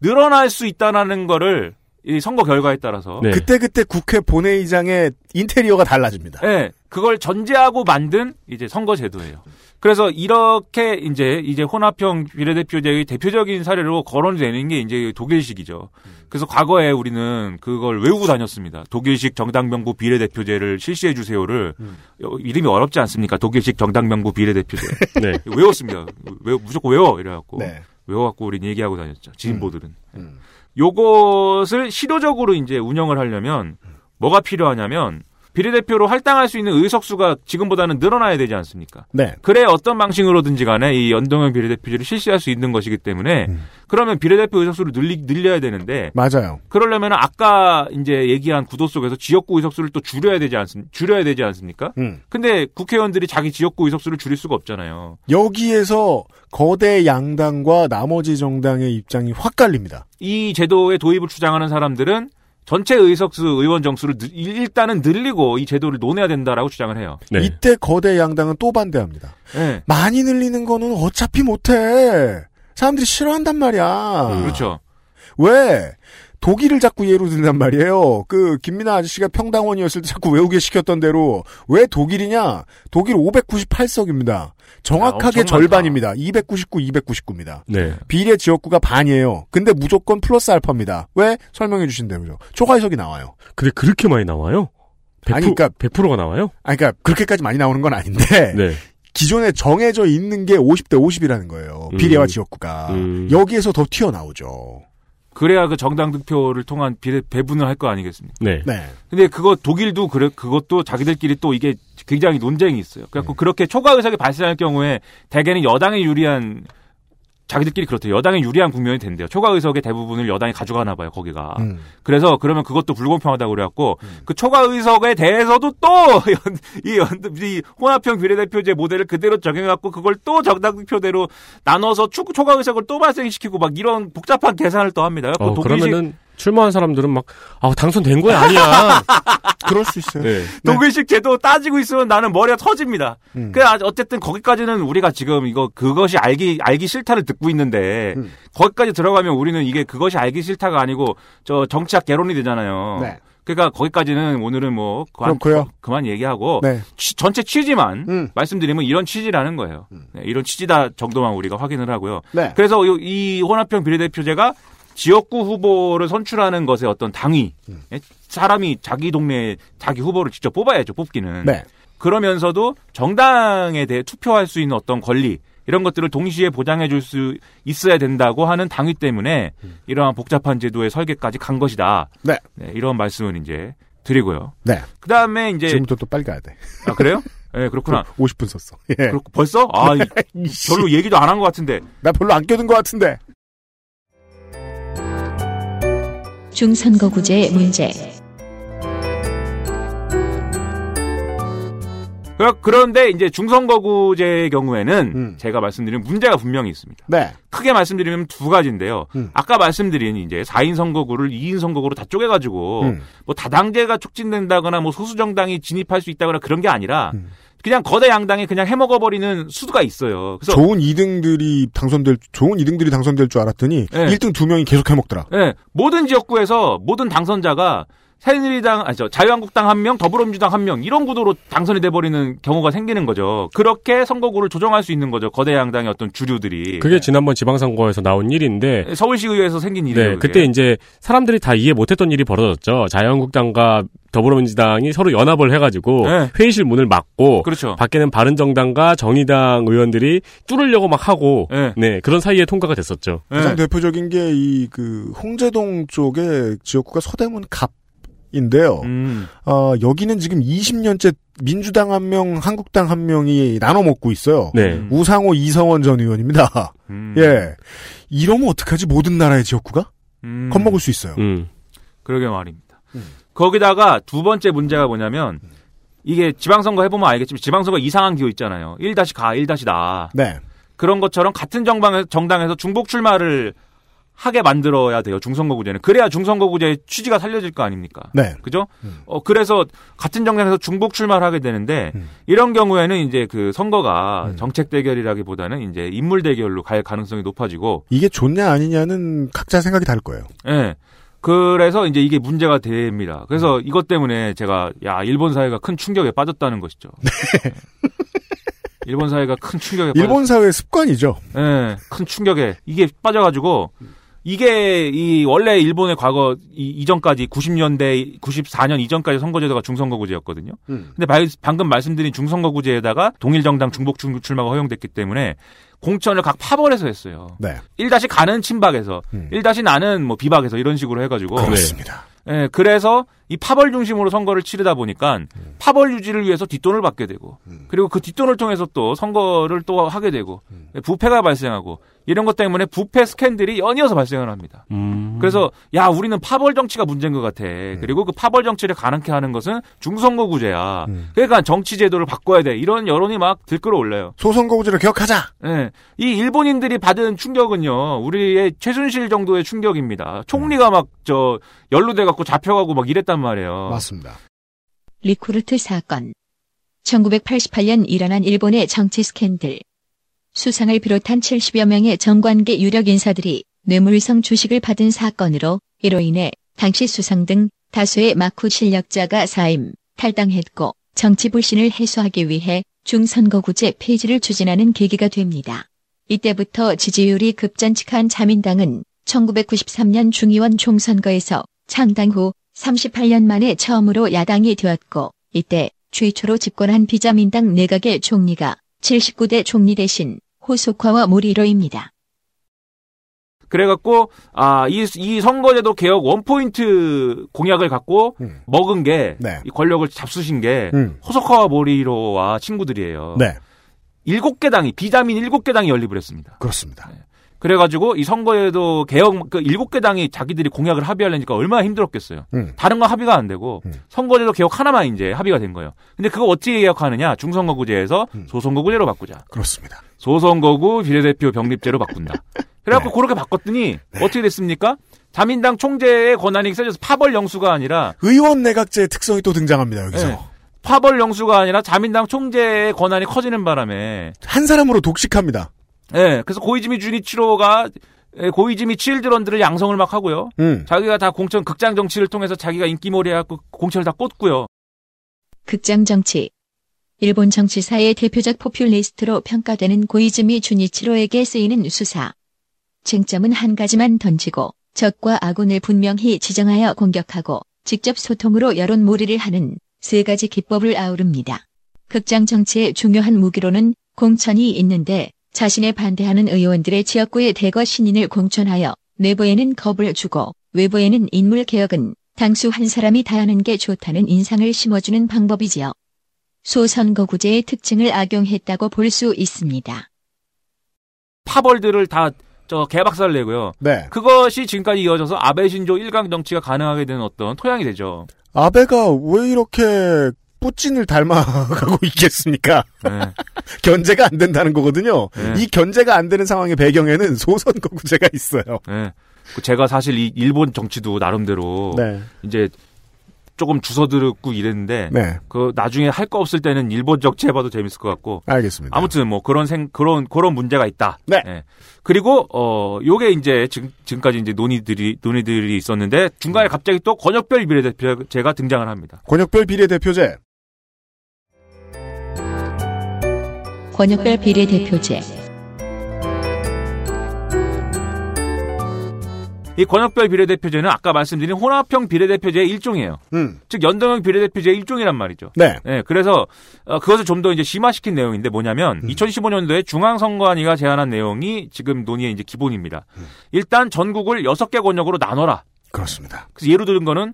늘어날 수 있다라는 거를 이 선거 결과에 따라서 네. 그때그때 국회 본회의장의 인테리어가 달라집니다. 네, 그걸 전제하고 만든 이제 선거 제도예요. 그래서 이렇게 이제 이제 혼합형 비례대표제의 대표적인 사례로 거론되는 게 이제 독일식이죠. 그래서 과거에 우리는 그걸 외우고 다녔습니다. 독일식 정당 명부 비례대표제를 실시해 주세요를 어, 이름이 어렵지 않습니까? 독일식 정당 명부 비례대표제 네. 외웠습니다. 외 무조건 외워 이래갖고 네. 외워갖고 우린 얘기하고 다녔죠. 진보들은. 음. 요것을 시도적으로 이제 운영을 하려면 뭐가 필요하냐면 비례대표로 할당할 수 있는 의석수가 지금보다는 늘어나야 되지 않습니까? 네. 그래 어떤 방식으로든지 간에 이 연동형 비례대표제를 실시할 수 있는 것이기 때문에 음. 그러면 비례대표 의석수를 늘리, 늘려야 되는데 맞아요. 그러려면 아까 이제 얘기한 구도 속에서 지역구 의석수를 또 줄여야 되지 않습 줄여야 되지 않습니까? 음. 근데 국회의원들이 자기 지역구 의석수를 줄일 수가 없잖아요. 여기에서 거대 양당과 나머지 정당의 입장이 확 갈립니다. 이 제도의 도입을 주장하는 사람들은 전체 의석수 의원 정수를 늘- 일단은 늘리고 이 제도를 논해야 된다라고 주장을 해요. 네. 이때 거대 양당은 또 반대합니다. 네. 많이 늘리는 거는 어차피 못해. 사람들이 싫어한단 말이야. 그렇죠. 왜? 독일을 자꾸 예로 든단 말이에요. 그 김민아 아저씨가 평당원이었을 때 자꾸 외우게 시켰던 대로 왜 독일이냐? 독일 598석입니다. 정확하게 야, 절반입니다. 299, 299입니다. 네. 비례 지역구가 반이에요. 근데 무조건 플러스 알파입니다. 왜? 설명해 주신 대로죠. 초과해석이 나와요. 근데 그렇게 많이 나와요? 100%, 아니, 그러니까- 100%가 나와요? 아니, 그러니까 그렇게까지 많이 나오는 건 아닌데 네. 기존에 정해져 있는 게 50대 50이라는 거예요. 음. 비례와 지역구가. 음. 여기에서 더 튀어나오죠. 그래야 그 정당 득표를 통한 비례 배분을 할 거 아니겠습니까? 네. 네. 근데 그거 독일도 그래 그것도 자기들끼리 또 이게 굉장히 논쟁이 있어요. 그래갖고 그렇게 초과 의석이 발생할 경우에 대개는 여당에 유리한 자기들끼리 그렇대요. 여당에 유리한 국면이 된대요. 초과 의석의 대부분을 여당이 가져가나 봐요, 거기가. 음. 그래서 그러면 그것도 불공평하다고 그래갖고 그 초과 의석에 대해서도 또 이 이 혼합형 비례대표제 모델을 그대로 적용해갖고 그걸 또 정당 득표대로 나눠서 추, 초과 의석을 또 발생시키고 막 이런 복잡한 계산을 또 합니다. 그래갖고 어, 독일식 그러면은 출마한 사람들은 막, 아, 당선된 거야, 아니야. 그럴 수 있어요. 네. 독일식 제도 따지고 있으면 나는 머리가 터집니다. 음. 그 아, 어쨌든 거기까지는 우리가 지금 이거 그것이 알기 알기 싫다를 듣고 있는데 음. 거기까지 들어가면 우리는 이게 그것이 알기 싫다가 아니고 저 정치학 개론이 되잖아요. 네. 그러니까 거기까지는 오늘은 뭐 그만, 그렇고요. 그만 얘기하고 네. 취- 전체 취지만 음. 말씀드리면 이런 취지라는 거예요. 네, 이런 취지다 정도만 우리가 확인을 하고요. 네. 그래서 이- 이 혼합형 비례대표제가 지역구 후보를 선출하는 것에 어떤 당위, 음. 예? 사람이 자기 동네에 자기 후보를 직접 뽑아야죠, 뽑기는. 네. 그러면서도 정당에 대해 투표할 수 있는 어떤 권리 이런 것들을 동시에 보장해 줄 수 있어야 된다고 하는 당위 때문에 이러한 복잡한 제도의 설계까지 간 것이다. 네. 이런 말씀을 이제 드리고요. 네. 그 다음에 이제 지금부터 또 빨리 가야 돼. 아 그래요? 예, 그렇구나. 50분 썼어. 예. 그렇고 벌써? 아, 이- 별로 얘기도 안 한 것 같은데. 나 별로 안 껴든 것 같은데. 중선거구제 문제. 그러- 그런데 이제 중선거구제의 경우에는 제가 말씀드린 문제가 분명히 있습니다. 네. 크게 말씀드리면 두 가지인데요. 아까 말씀드린 이제 4인 선거구를 2인 선거구로 다 쪼개가지고 음. 뭐 다당제가 촉진된다거나 뭐 소수 정당이 진입할 수 있다거나 그런 게 아니라 음. 그냥 거대 양당이 그냥 해먹어 버리는 수가 있어요. 그래서 좋은 2등들이 당선될 좋은 2등들이 당선될 줄 알았더니 네. 1등 두 명이 계속 해먹더라. 예, 모든 지역구에서 모든 당선자가 새누리당, 아니, 저, 자유한국당 한 명, 더불어민주당 한 명, 이런 구도로 당선이 돼버리는 경우가 생기는 거죠. 그렇게 선거구를 조정할 수 있는 거죠. 거대 양당의 어떤 주류들이. 그게 지난번 지방선거에서 나온 일인데 서울시의회에서 생긴 일이에요. 네, 그게. 그때 이제 사람들이 다 이해 못했던 일이 벌어졌죠. 자유한국당과 더불어민주당이 서로 연합을 해가지고 네. 회의실 문을 막고 그렇죠. 밖에는 바른정당과 정의당 의원들이 뚫으려고 막 하고 네. 네, 그런 사이에 통과가 됐었죠. 가장 대표적인 게 이 그 홍제동 쪽의 지역구가 서대문 갑 인데요. 음. 어, 여기는 지금 20년째 민주당 한 명, 한국당 한 명이 나눠 먹고 있어요. 네. 우상호 이성원 전 의원입니다. 음. 예. 이러면 어떡하지? 모든 나라의 지역구가? 음. 겁먹을 수 있어요. 음. 그러게 말입니다. 거기다가 두 번째 문제가 뭐냐면 이게 지방선거 해보면 알겠지만 지방선거 이상한 기호 있잖아요. 1-가, 1-나. 네. 그런 것처럼 같은 정당에서, 정당에서 중복 출마를 하게 만들어야 돼요. 중선거구제는. 그래야 중선거구제의 취지가 살려질 거 아닙니까? 네. 그죠? 어, 그래서 같은 정당에서 중복 출마를 하게 되는데 이런 경우에는 이제 그 선거가 정책 대결이라기보다는 이제 인물 대결로 갈 가능성이 높아지고 이게 좋냐 아니냐는 각자 생각이 다를 거예요. 예. 그래서 이제 이게 문제가 됩니다. 그래서 이것 때문에 제가 야 일본 사회가 큰 충격에 빠졌다는 것이죠. 예. 일본 사회가 큰 충격에 일본 사회의 습관이죠. 빠졌... 예, 큰 충격에 이게 빠져가지고 이게 이 원래 일본의 과거 이, 이전까지 90년대 94년 이전까지 선거제도가 중선거구제였거든요. 근데 바- 방금 말씀드린 중선거구제에다가 동일 정당 중복 중- 출마가 허용됐기 때문에 공천을 각 파벌에서 했어요. 네. 1다시 가는 친박에서, 1다시 나는 뭐 비박에서 이런 식으로 해 가지고. 그렇습니다. 예, 그래서 이 파벌 중심으로 선거를 치르다 보니까 파벌 유지를 위해서 뒷돈을 받게 되고, 그리고 그 뒷돈을 통해서 또 선거를 또 하게 되고, 부패가 발생하고, 이런 것 때문에 부패 스캔들이 연이어서 발생을 합니다. 음. 그래서 야 우리는 파벌 정치가 문제인 것 같아. 음. 그리고 그 파벌 정치를 가능케 하는 것은 중선거구제야. 그러니까 정치 제도를 바꿔야 돼. 이런 여론이 막 들끓어 올라요. 소선거구제를 개혁하자. 예. 이 일본인들이 받은 충격은요, 우리의 최순실 정도의 충격입니다. 총리가 막, 저, 연루돼 갖고 잡혀가고 막 이랬단 말이에요. 맞습니다. 리쿠르트 사건. 1988년 일어난 일본의 정치 스캔들. 수상을 비롯한 70여 명의 정관계 유력 인사들이 뇌물성 주식을 받은 사건으로 이로 인해 당시 수상 등 다수의 막후 실력자가 사임, 탈당했고 정치 불신을 해소하기 위해 중선거구제 폐지를 추진하는 계기가 됩니다. 이때부터 지지율이 급전직한 자민당은 1993년 중의원 총선거에서 창당 후 38년 만에 처음으로 야당이 되었고 이때 최초로 집권한 비자민당 내각의 총리가 79대 총리 대신 호소카와 모리로입니다. 그래갖고, 아, 이, 이 선거제도 개혁 원포인트 공약을 갖고 먹은 게, 네. 이 권력을 잡수신 게, 음. 호소카와 모리로와 친구들이에요. 네. 일곱 개 당이, 비자민 일곱 개 당이 연립을 했습니다. 그렇습니다. 그래가지고 이 선거에도 개혁 그 일곱 개 당이 자기들이 공약을 합의하려니까 얼마나 힘들었겠어요. 음. 다른 건 합의가 안 되고 선거제도 개혁 하나만 이제 합의가 된 거예요. 근데 그거 어떻게 개혁하느냐? 중선거구제에서 소선거구제로 바꾸자. 그렇습니다. 소선거구 비례대표 병립제로 바꾼다. 그래갖고 그렇게 바꿨더니 어떻게 됐습니까? 자민당 총재의 권한이 세져서 파벌 영수가 아니라 의원 내각제의 특성이 또 등장합니다, 여기서. 네. 파벌 영수가 아니라 자민당 총재의 권한이 커지는 바람에 한 사람으로 독식합니다. 예, 그래서 고이즈미 주니치로가 예, 고이즈미 칠드런들을 양성을 막 하고요. 음. 자기가 다 공천 극장 정치를 통해서 자기가 인기몰이 해갖고 공천을 다 꽂고요. 극장 정치. 일본 정치사의 대표적 포퓰리스트로 평가되는 고이즈미 주니치로에게 쓰이는 수사. 쟁점은 한 가지만 던지고 적과 아군을 분명히 지정하여 공격하고 직접 소통으로 여론 몰이를 하는 세 가지 기법을 아우릅니다. 극장 정치의 중요한 무기로는 공천이 있는데 자신의 반대하는 의원들의 지역구의 대거 신인을 공천하여 내부에는 겁을 주고 외부에는 인물 개혁은 당수 한 사람이 다 하는 게 좋다는 인상을 심어주는 방법이지요. 소선거구제의 특징을 악용했다고 볼 수 있습니다. 파벌들을 다 저 개박살 내고요. 네. 그것이 지금까지 이어져서 아베 신조 일강 정치가 가능하게 된 어떤 토양이 되죠. 아베가 왜 이렇게 뿌찐을 닮아가고 있겠습니까? 네. 견제가 안 된다는 거거든요. 네. 이 견제가 안 되는 상황의 배경에는 소선 거구제가 있어요. 네. 그 제가 사실 이 일본 정치도 나름대로 네. 이제 조금 주워들었고 이랬는데 네. 그 나중에 할 거 없을 때는 일본 정치 해봐도 재밌을 것 같고 알겠습니다. 아무튼 뭐 그런 생 그런 그런 문제가 있다. 네. 예. 그리고 어 요게 이제 지금 지금까지 이제 논의들이 논의들이 있었는데 중간에 갑자기 또 권역별 비례대표제가 등장을 합니다. 권역별 비례대표제. 권역별 비례대표제. 이 권역별 비례대표제는 아까 말씀드린 혼합형 비례대표제의 일종이에요. 음. 즉 연동형 비례대표제의 일종이란 말이죠. 네. 예, 그래서 어, 그것을 좀 더 이제 심화시킨 내용인데 뭐냐면 음. 2015년도에 중앙선관위가 제안한 내용이 지금 논의의 이제 기본입니다. 음. 일단 전국을 6개 권역으로 나눠라. 그렇습니다. 그래서 예로 들은 거는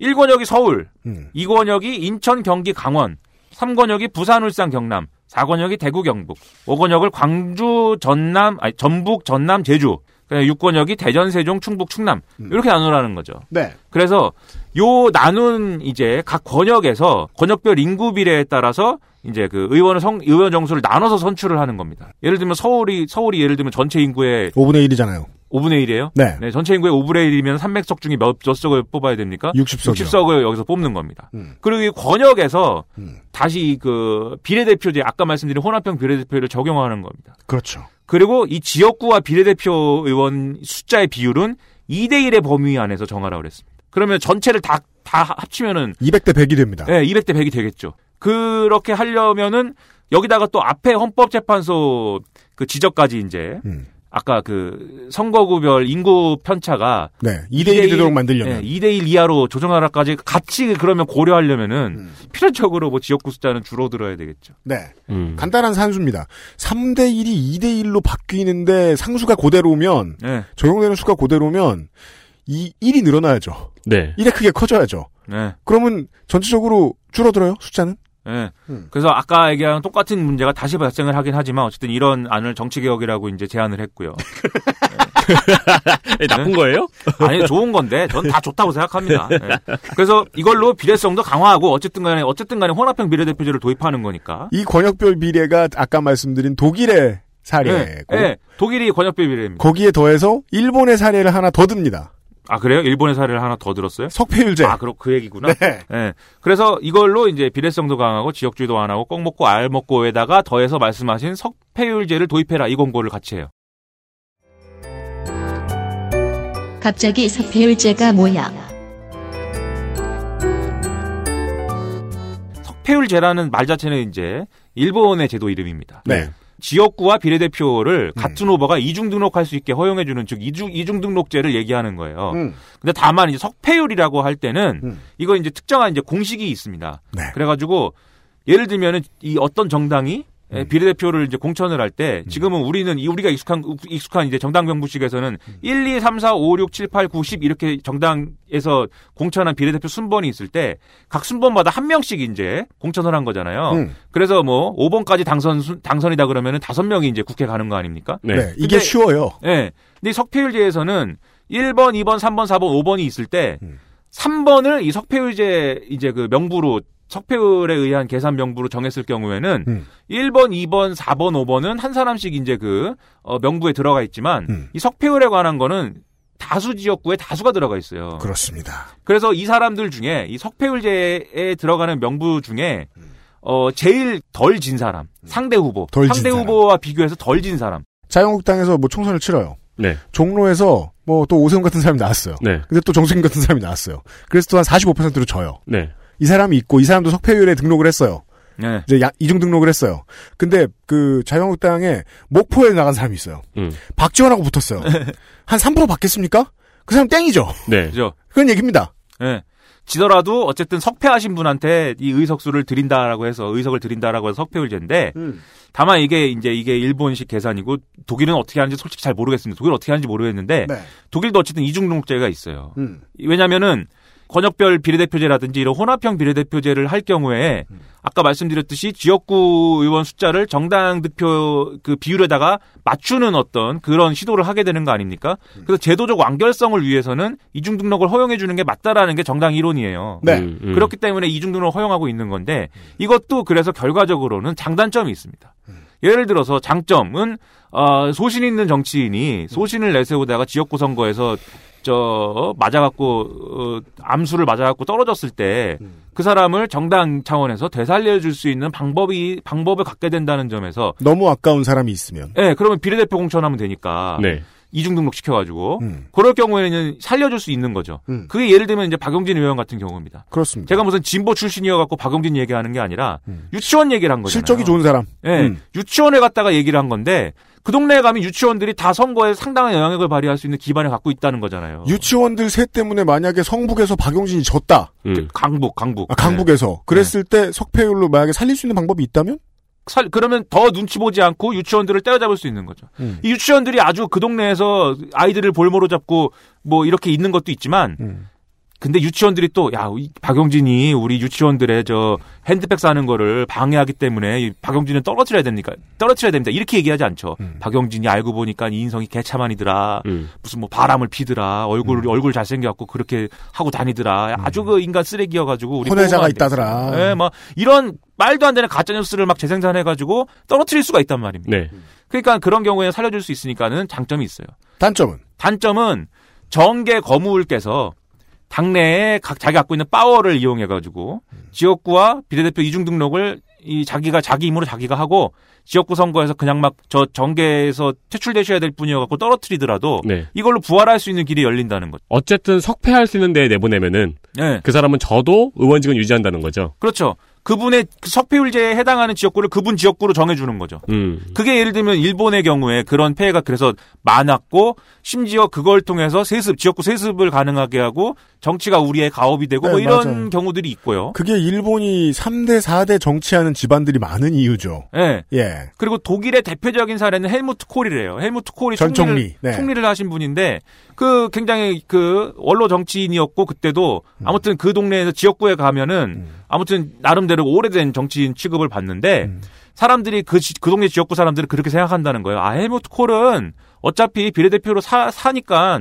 1권역이 서울, 음. 2권역이 인천, 경기, 강원, 3권역이 부산, 울산, 경남, 4권역이 대구, 경북, 5권역을 광주, 전남, 아니 전북, 전남, 제주, 그다음에 6권역이 대전, 세종, 충북, 충남 이렇게 나누라는 거죠. 네. 그래서 요 나눈 이제 각 권역에서 권역별 인구 비례에 따라서 이제 그 의원을 성 의원 정수를 나눠서 선출을 하는 겁니다. 예를 들면 서울이 서울이 예를 들면 전체 인구의 5분의 1이잖아요. 5분의 1이에요? 네. 전체 인구의 5분의 1이면 300석 중에 몇, 몇 석을 뽑아야 됩니까? 60석이요. 60석을 여기서 뽑는 겁니다. 음. 그리고 이 권역에서 음. 다시 그 비례대표제 아까 말씀드린 혼합형 비례대표를 적용하는 겁니다. 그렇죠. 그리고 이 지역구와 비례대표 의원 숫자의 비율은 2대 1의 범위 안에서 정하라고 그랬습니다. 그러면 전체를 다, 다 합치면은 200대 100이 됩니다. 네, 200대 100이 되겠죠. 그렇게 하려면은 여기다가 또 앞에 헌법재판소 그 지적까지 이제 음. 아까 그 선거구별 인구 편차가 네. 2대 1이 되도록 만들려면. 네, 2대 1 이하로 조정하라까지 같이 그러면 고려하려면은 음. 필연적으로 뭐 지역구 숫자는 줄어들어야 되겠죠. 네. 음. 간단한 산수입니다. 3대 1이 2대 1로 바뀌는데 상수가 그대로면 네. 적용되는 수가 그대로면 이 1이 늘어나야죠. 네. 1에 크게 커져야죠. 네. 그러면 전체적으로 줄어들어요, 숫자는? 네. 음. 그래서 아까 얘기한 똑같은 문제가 다시 발생을 하긴 하지만 어쨌든 이런 안을 정치개혁이라고 이제 제안을 했고요. 에, 나쁜 거예요? 아니 좋은 건데 전 다 좋다고 생각합니다. 네. 그래서 이걸로 비례성도 강화하고 어쨌든 간에 어쨌든 간에 혼합형 비례대표제를 도입하는 거니까. 이 권역별 비례가 아까 말씀드린 독일의 사례고 네. 네. 독일이 권역별 비례입니다. 거기에 더해서 일본의 사례를 하나 더 듭니다. 아 그래요? 일본의 사례를 하나 더 들었어요? 석패율제. 아, 그렇 그 얘기구나. 네. 예. 그래서 이걸로 이제 비례성도 강하고 지역주의도 완화하고 꼭 먹고 알 먹고에다가 더해서 말씀하신 석패율제를 도입해라 이 공고를 같이 해요. 갑자기 석패율제가 뭐야? 석패율제라는 말 자체는 이제 일본의 제도 이름입니다. 네. 지역구와 비례대표를 같은 후보가 이중 등록할 수 있게 허용해 주는 즉 이중 이중 등록제를 얘기하는 거예요. 음. 근데 다만 이제 석패율이라고 할 때는 음. 이거 이제 특정한 이제 공식이 있습니다. 네. 그래 가지고 예를 들면은 이 어떤 정당이 음. 에, 비례대표를 이제 공천을 할 때 지금은 우리는 이 우리가 익숙한 익숙한 이제 정당 명부식에서는 음. 1, 2, 3, 4, 5, 6, 7, 8, 9, 10 이렇게 정당에서 공천한 비례대표 순번이 있을 때 각 순번마다 한 명씩 이제 공천을 한 거잖아요. 음. 그래서 뭐 5번까지 당선 순- 당선이다 그러면은 다섯 명이 이제 국회 가는 거 아닙니까? 네. 네, 이게 근데- 쉬워요. 예. 근데 이 석패율제에서는 1번, 2번, 3번, 4번, 5번이 있을 때 음. 3번을 이 석패율제 이제 그 명부로 석패율에 의한 계산 명부로 정했을 경우에는 음. 1번, 2번, 4번, 5번은 한 사람씩 이제 그 어, 명부에 들어가 있지만 음. 이 석패율에 관한 거는 다수 지역구에 다수가 들어가 있어요. 그렇습니다. 그래서 이 사람들 중에 이 석패율제에 들어가는 명부 중에 어 제일 덜 진 사람, 상대 후보, 음. 덜진 상대 사람. 후보와 비교해서 덜 진 사람. 자유한국당에서 뭐 총선을 치러요. 네. 종로에서 뭐 또 오세훈 같은 사람이 나왔어요. 네. 근데 또 정수인 같은 사람이 나왔어요. 그래서 또 한 45%로 져요. 네. 이 사람이 있고 이 사람도 석패율에 등록을 했어요. 네. 이제 야- 이중 등록을 했어요. 근데 그 자유한국당에 목포에 나간 사람이 있어요. 음. 박지원하고 붙었어요. 한 3% 받겠습니까? 그 사람 땡이죠. 네. 그죠? 그런 얘기입니다. 예. 지더라도 어쨌든 석패하신 분한테 이 의석수를 드린다라고 해서 의석을 드린다라고 해서 석패율제인데 음. 다만 이게 이제 이게 일본식 계산이고 독일은 어떻게 하는지 솔직히 잘 모르겠습니다. 독일 어떻게 하는지 모르겠는데 네. 독일도 어쨌든 이중등록제가 있어요. 음. 왜냐면은 권역별 비례대표제라든지 이런 혼합형 비례대표제를 할 경우에 아까 말씀드렸듯이 지역구 의원 숫자를 정당 득표 그 비율에다가 맞추는 어떤 그런 시도를 하게 되는 거 아닙니까? 그래서 제도적 완결성을 위해서는 이중 등록을 허용해 주는 게 맞다라는 게 정당 이론이에요. 네. 음, 음. 그렇기 때문에 이중 등록을 허용하고 있는 건데 이것도 그래서 결과적으로는 장단점이 있습니다. 예를 들어서 장점은 어, 소신 있는 정치인이 소신을 내세우다가 지역구 선거에서 저 맞아갖고 어, 암수를 맞아갖고 떨어졌을 때 그 사람을 정당 차원에서 되살려줄 수 있는 방법이 방법을 갖게 된다는 점에서 너무 아까운 사람이 있으면. 예 그러면 비례대표 공천하면 되니까 네. 이중 등록 시켜가지고 음. 그럴 경우에는 살려줄 수 있는 거죠. 음. 그게 예를 들면 이제 박용진 의원 같은 경우입니다. 그렇습니다. 제가 무슨 진보 출신이어갖고 박용진 얘기하는 게 아니라 유치원 얘기를 한 거잖아요. 음. 실적이 좋은 사람. 예, 음. 유치원에 갔다가 얘기를 한 건데 그 동네에 가면 유치원들이 다 선거에 상당한 영향력을 발휘할 수 있는 기반을 갖고 있다는 거잖아요. 유치원들 셋 때문에 만약에 성북에서 박용진이 졌다. 음. 강북, 강북. 아, 강북에서. 그랬을 때 석패율로 만약에 살릴 수 있는 방법이 있다면? 살- 그러면 더 눈치 보지 않고 유치원들을 때려잡을 수 있는 거죠. 음. 이 유치원들이 아주 그 동네에서 아이들을 볼모로 잡고 뭐 이렇게 있는 것도 있지만 음. 근데 유치원들이 또, 야, 이 박용진이 우리 유치원들의 저 핸드백 사는 거를 방해하기 때문에 이 박용진은 떨어뜨려야 됩니까? 떨어뜨려야 됩니다. 이렇게 얘기하지 않죠. 음. 박용진이 알고 보니까 이 인성이 개차만이더라. 음. 무슨 뭐 바람을 피더라. 얼굴, 얼굴 잘생겨갖고 그렇게 하고 다니더라. 아주 그 인간 쓰레기여가지고. 우리 혼외자가. 있다더라. 예, 뭐, 이런 말도 안 되는 가짜뉴스를 막 재생산해가지고 떨어뜨릴 수가 있단 말입니다. 네. 그러니까 그런 경우에 살려줄 수 있으니까는 장점이 있어요. 단점은? 단점은 정계 거무울께서 당내에 각 자기 갖고 있는 파워를 이용해 가지고 지역구와 비례대표 이중 등록을 이 자기가 자기 힘으로 자기가 하고 지역구 선거에서 그냥 막 저 정계에서 퇴출되셔야 될 분이어 갖고 떨어뜨리더라도 네. 이걸로 부활할 수 있는 길이 열린다는 거죠. 어쨌든 석패할 수 있는 데에 내보내면은 네. 그 사람은 저도 의원직은 유지한다는 거죠. 그렇죠. 그분의 그 석패율제에 해당하는 지역구를 그분 지역구로 정해주는 거죠. 음. 그게 예를 들면 일본의 경우에 그런 폐해가 그래서 많았고 심지어 그걸 통해서 세습 지역구 세습을 가능하게 하고 정치가 우리의 가업이 되고 네, 뭐 이런 맞아요. 경우들이 있고요. 그게 일본이 3대, 4대 정치하는 집안들이 많은 이유죠. 예. 예. 그리고 독일의 대표적인 사례는 헬무트 콜이래요. 헬무트 콜이 전 총리를, 총리, 네. 총리를 하신 분인데 그 굉장히 그 원로 정치인이었고 그때도 음. 아무튼 그 동네에서 지역구에 가면은 아무튼 나름 대로 오래된 정치인 취급을 받는데 음. 사람들이 그, 지- 그 동네 지역구 사람들은 그렇게 생각한다는 거예요. 아 헬무트 콜은 어차피 비례대표로 사, 사니까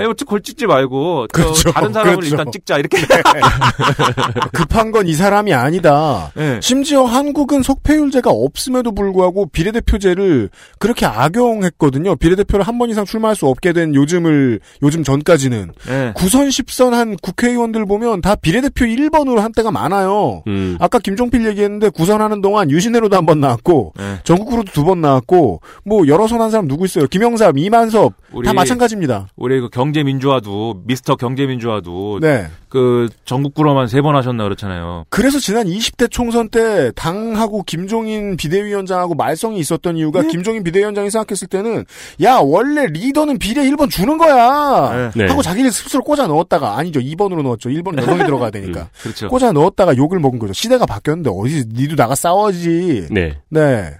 헬무트 콜 찍지 말고 저 음. 그렇죠. 다른 사람을 그렇죠. 일단 찍자 이렇게 급한 건 이 사람이 아니다. 네. 심지어 한국은 석패율제가 없음에도 불구하고 비례대표제를 그렇게 악용했거든요. 비례대표를 한 번 이상 출마할 수 없게 된 요즘을 요즘 전까지는 네. 구선 10선 한 국회의원들 보면 다 비례대표 1번으로 한 때가 많아요. 음. 아까 김종필 얘기했는데 구선하는 동안 유신회로도 한 번 나왔고 네. 전국구로도 두 번 나왔고 뭐 여러 선 한 사람 누구 있어요? 김영삼, 이만섭 우리- 다 마찬가지입니다. 우리 그 경제민주화도 미스터 경제민주화도 네. 그 전국구로만 세 번 하셨나 그렇잖아요. 그래서 지난 20대 총선 때 당하고 김종인 비대위원장하고 말썽이 있었던 이유가 김종인 비대위원장이 생각했을 때는 야 원래 리더는 비례 1번 주는 거야 네. 하고 자기를 스스로 꽂아 넣었다가 아니죠 2번으로 넣었죠 1번 여성이 들어가야 되니까 그렇죠. 꽂아 넣었다가 욕을 먹은 거죠 시대가 바뀌었는데 어디 니도 나가 싸워지 네. 네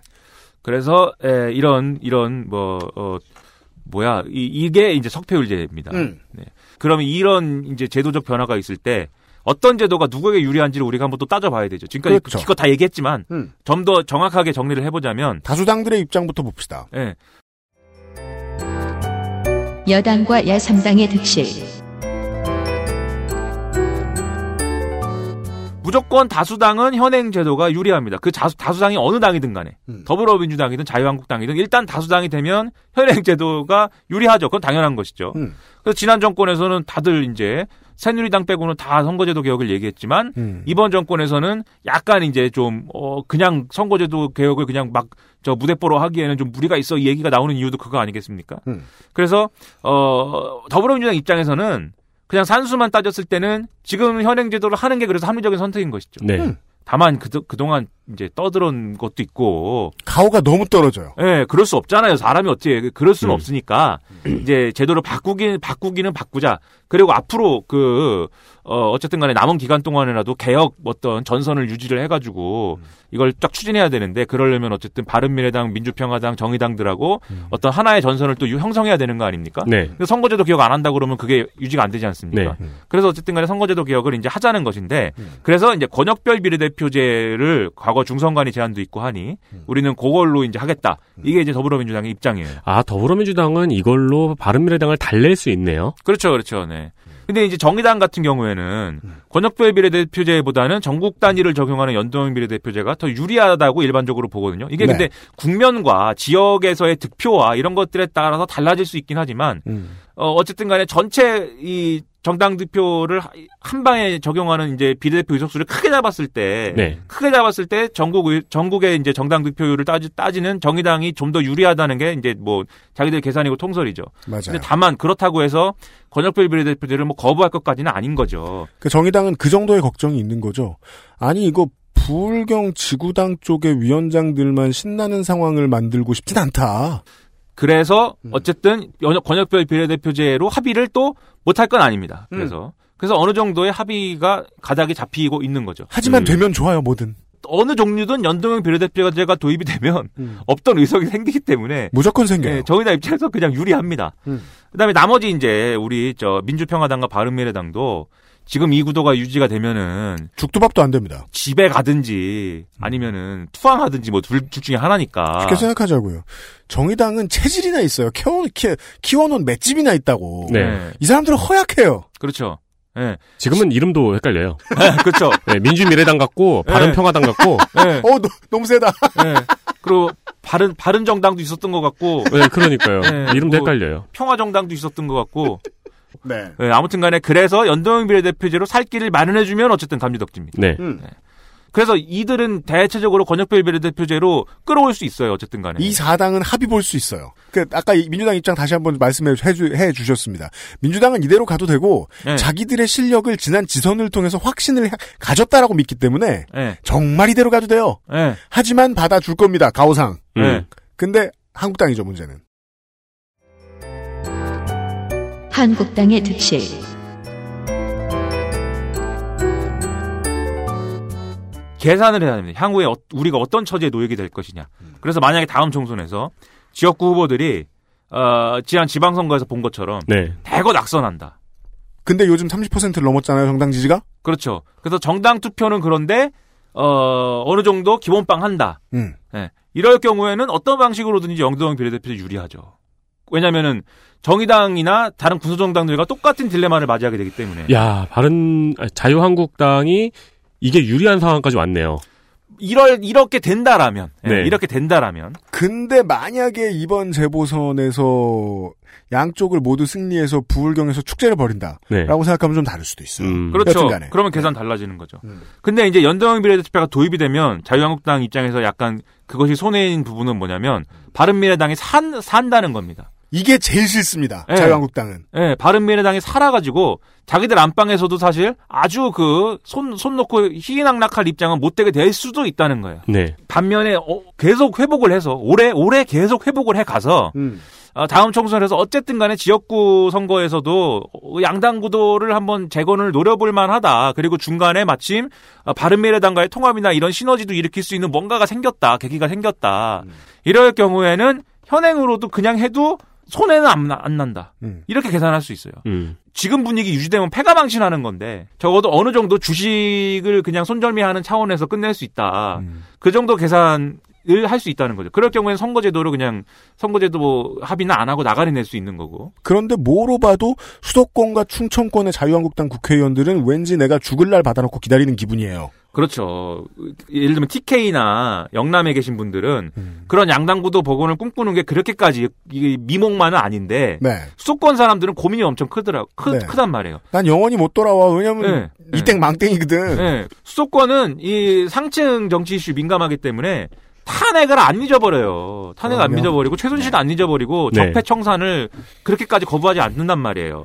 그래서 에, 이런 이런 뭐 어, 뭐야 이, 이게 이제 석패율제입니다. 음. 네. 그러면 이런 이제 제도적 변화가 있을 때 어떤 제도가 누구에게 유리한지를 우리가 한번 또 따져봐야 되죠. 지금까지 그렇죠. 기껏 다 얘기했지만 음. 좀더 정확하게 정리를 해보자면 다수당들의 입장부터 봅시다 예, 여당과 야3당의 득실. 무조건 다수당은 현행 제도가 유리합니다. 그 다수, 다수당이 어느 당이든 간에 음. 더불어민주당이든 자유한국당이든 일단 다수당이 되면 현행 제도가 유리하죠. 그건 당연한 것이죠. 음. 그래서 지난 정권에서는 다들 이제 새누리당 빼고는 다 선거제도 개혁을 얘기했지만 음. 이번 정권에서는 약간 이제 좀, 어, 그냥 선거제도 개혁을 그냥 막, 저 무대뽀로 하기에는 좀 무리가 있어 이 얘기가 나오는 이유도 그거 아니겠습니까? 음. 그래서, 어, 더불어민주당 입장에서는 그냥 산수만 따졌을 때는 지금 현행 제도를 하는 게 그래서 합리적인 선택인 것이죠. 네. 음. 다만 그, 그동안 이제 떠들은 것도 있고. 가오가 너무 떨어져요. 예, 네, 그럴 수 없잖아요. 사람이 어찌 그럴 수는 음. 없으니까 이제 제도를 바꾸긴 바꾸기는 바꾸자. 그리고 앞으로 그 어, 어쨌든 간에 남은 기간 동안이라도 개혁 어떤 전선을 유지를 해가지고 이걸 쫙 추진해야 되는데 그러려면 어쨌든 바른미래당, 민주평화당, 정의당들하고 어떤 하나의 전선을 또 유- 형성해야 되는 거 아닙니까? 네. 근데 선거제도 개혁 안 한다 그러면 그게 유지가 안 되지 않습니까? 네. 그래서 어쨌든 간에 선거제도 개혁을 이제 하자는 것인데 그래서 이제 권역별 비례대표제를 과거 중선관위 제안도 있고 하니 우리는 그걸로 이제 하겠다. 이게 이제 더불어민주당의 입장이에요. 아, 더불어민주당은 이걸로 바른미래당을 달랠 수 있네요. 그렇죠, 그렇죠. 네. 근데 이제 정의당 같은 경우에는 권역별 비례대표제보다는 전국 단위를 적용하는 연동 비례대표제가 더 유리하다고 일반적으로 보거든요. 이게 네. 근데 국면과 지역에서의 득표와 이런 것들에 따라서 달라질 수 있긴 하지만 어, 어쨌든 간에 전체 이 정당 득표를 한 방에 적용하는 이제 비례대표 의석수를 크게 잡았을 때 네. 크게 잡았을 때 전국 의- 전국의 이제 정당 득표율을 따지, 따지는 정의당이 좀 더 유리하다는 게 이제 뭐 자기들 계산이고 통설이죠. 맞아요. 근데 다만 그렇다고 해서 권역별 비례대표제를 뭐 거부할 것까지는 아닌 거죠. 그 정의당은 그 정도의 걱정이 있는 거죠. 아니 이거 부울경 지구당 쪽의 위원장들만 신나는 상황을 만들고 싶진 않다. 그래서 음. 어쨌든 연- 권역별 비례대표제로 합의를 또 못할 건 아닙니다. 음. 그래서 그래서 어느 정도의 합의가 가닥이 잡히고 있는 거죠. 하지만 음. 되면 좋아요, 뭐든. 어느 종류든 연동형 비례대표제가 도입이 되면 없던 의석이 생기기 때문에 무조건 생겨요. 예, 정의당 입장에서 그냥 유리합니다. 음. 그다음에 나머지 이제 우리 저 민주평화당과 바른미래당도 지금 이 구도가 유지가 되면은 죽두밥도 안 됩니다. 집에 가든지 아니면은 투항하든지 뭐 둘 중에 하나니까. 쉽게 생각하자고요. 정의당은 체질이나 있어요. 키워, 키, 키워놓은 맷집이나 있다고. 네. 이 사람들은 허약해요. 그렇죠. 예. 지금은 이름도 헷갈려요. 그렇죠. 네, 민주미래당 같고 네. 바른평화당 같고 예. 어, 너, 너무 세다. 예. 그리고 바른 바른 정당도 있었던 것 같고. 네, 그러니까요. 예, 이름도 뭐 헷갈려요. 평화 정당도 있었던 것 같고. 네. 예, 아무튼간에 그래서 연동형 비례대표제로 살 길을 마련해주면 어쨌든 감지덕지입니다. 네. 그래서 이들은 대체적으로 권역별 비례대표제로 끌어올 수 있어요. 어쨌든 간에. 이 사당은 합의 볼 수 있어요. 그 아까 이 민주당 입장 다시 한번 말씀해 주, 해 주셨습니다. 민주당은 이대로 가도 되고 네. 자기들의 실력을 지난 지선을 통해서 확신을 하- 가졌다라고 믿기 때문에 예. 정말 이대로 가도 돼요. 예. 하지만 받아줄 겁니다. 가오상. 예. 근데 한국당이죠 문제는. 한국당의 득실. 계산을 해야 됩니다. 향후에 어- 우리가 어떤 처지에 놓이게 될 것이냐. 그래서 만약에 다음 총선에서 지역구 후보들이 어, 지난 지방선거에서 본 것처럼 네. 대거 낙선한다. 근데 요즘 30%를 넘었잖아요 정당 지지가. 그렇죠. 그래서 정당 투표는 그런데 어, 어느 정도 기본빵 한다. 음. 예. 이럴 경우에는 어떤 방식으로든지 영도형 비례대표제 유리하죠. 왜냐면은 정의당이나 다른 구소정당들과 똑같은 딜레마를 맞이하게 되기 때문에 야, 바른 아, 자유한국당이 이게 유리한 상황까지 왔네요. 이럴 이렇게 된다라면 예, 네. 이렇게 된다라면 근데 만약에 이번 재보선에서 양쪽을 모두 승리해서 부울경에서 축제를 벌인다라고 네. 생각하면 좀 다를 수도 있어요. 그렇죠. 여튼간에. 그러면 계산 달라지는 거죠. 근데 이제 연동형 비례대표가 도입이 되면 자유한국당 입장에서 약간 그것이 손해인 부분은 뭐냐면 바른미래당이 산 산다는 겁니다. 이게 제일 싫습니다. 예. 자유한국당은. 예, 바른미래당이 살아가지고 자기들 안방에서도 사실 아주 그 손 손 놓고 희낙낙할 입장은 못 되게 될 수도 있다는 거예요. 네. 반면에 어, 계속 회복을 해서 올해 올해 계속 회복을 해 가서 음. 어, 다음 총선에서 어쨌든 간에 지역구 선거에서도 어, 양당 구도를 한번 재건을 노려볼 만하다. 그리고 중간에 마침 어, 바른미래당과의 통합이나 이런 시너지도 일으킬 수 있는 뭔가가 생겼다. 계기가 생겼다. 이럴 경우에는 현행으로도 그냥 해도 손해는 안, 나- 안 난다. 음. 이렇게 계산할 수 있어요. 음. 지금 분위기 유지되면 패가 망신하는 건데 적어도 어느 정도 주식을 그냥 손절미하는 차원에서 끝낼 수 있다. 음. 그 정도 계산을 할 수 있다는 거죠. 그럴 경우에는 선거제도를 그냥 선거제도 뭐 합의는 안 하고 나가리 낼 수 있는 거고. 그런데 뭐로 봐도 수도권과 충청권의 자유한국당 국회의원들은 왠지 내가 죽을 날 받아놓고 기다리는 기분이에요. 그렇죠. 예를 들면 TK나 영남에 계신 분들은 음. 그런 양당구도 복원을 꿈꾸는 게 그렇게까지 이 미목만은 아닌데 네. 수도권 사람들은 고민이 엄청 크더라 크, 네. 크단 말이에요. 난 영원히 못 돌아와. 왜냐면 네. 이땡 망땡이거든. 네. 수도권은 이 상층 정치 이슈 민감하기 때문에 탄핵을 안 잊어버려요. 탄핵 안. 잊어버리고 최순실 안 잊어버리고 네. 적폐 청산을 그렇게까지 거부하지 않는단 말이에요.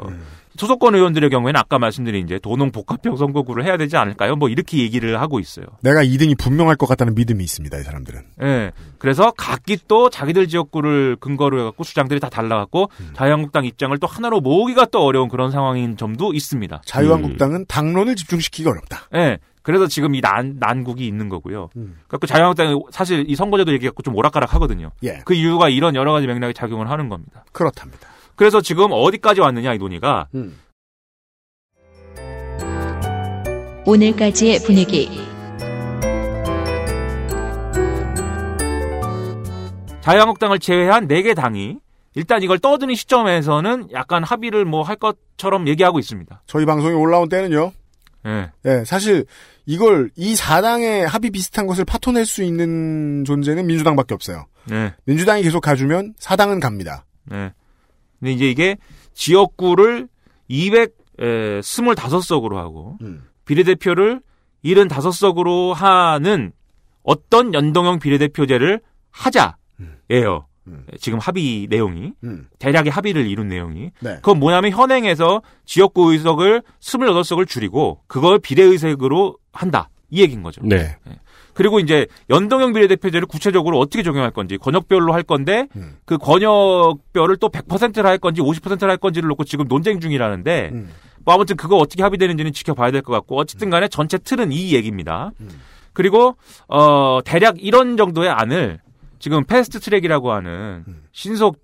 소속권 의원들의 경우에는 아까 말씀드린 이제 도농 복합형 선거구를 해야 되지 않을까요? 뭐 이렇게 얘기를 하고 있어요. 내가 2등이 분명할 것 같다는 믿음이 있습니다. 이 사람들은. 예. 그래서 각기 또 자기들 지역구를 근거로 해갖고 주장들이 다 달라갖고 음. 자유한국당 입장을 또 하나로 모으기가 또 어려운 그런 상황인 점도 있습니다. 자유한국당은 당론을 집중시키기 어렵다. 예. 그래서 지금 이 난, 난국이 있는 거고요. 음. 그래서 자유한국당이 사실 이 선거제도 얘기갖고 좀 오락가락 하거든요. 예. 그 이유가 이런 여러 가지 맥락에 작용을 하는 겁니다. 그렇답니다. 그래서 지금 어디까지 왔느냐 이 논의가 음. 오늘까지의 분위기 자유한국당을 제외한 4개 당이 일단 이걸 떠드는 시점에서는 약간 합의를 뭐 할 것처럼 얘기하고 있습니다. 저희 방송에 올라온 때는요. 예. 예, 사실 이걸 이 사당의 합의 비슷한 것을 파토낼 수 있는 존재는 민주당밖에 없어요. 네. 민주당이 계속 가주면 사당은 갑니다. 네. 근데 이제 이게 지역구를 225석으로 하고 음. 비례대표를 75석으로 하는 어떤 연동형 비례대표제를 하자예요. 지금 합의 내용이 음. 대략의 합의를 이룬 내용이 네. 그건 뭐냐면 현행에서 지역구 의석을 28석을 줄이고 그걸 비례의석으로 한다 이 얘기인 거죠. 네. 그리고 이제 연동형 비례대표제를 구체적으로 어떻게 적용할 건지 권역별로 할 건데 음. 그 권역별을 또 100%를 할 건지 50%를 할 건지를 놓고 지금 논쟁 중이라는데 음. 뭐 아무튼 그거 어떻게 합의되는지는 지켜봐야 될 것 같고 어쨌든 간에 전체 틀은 이 얘기입니다. 음. 그리고 어 대략 이런 정도의 안을 지금 패스트 트랙이라고 하는 음. 신속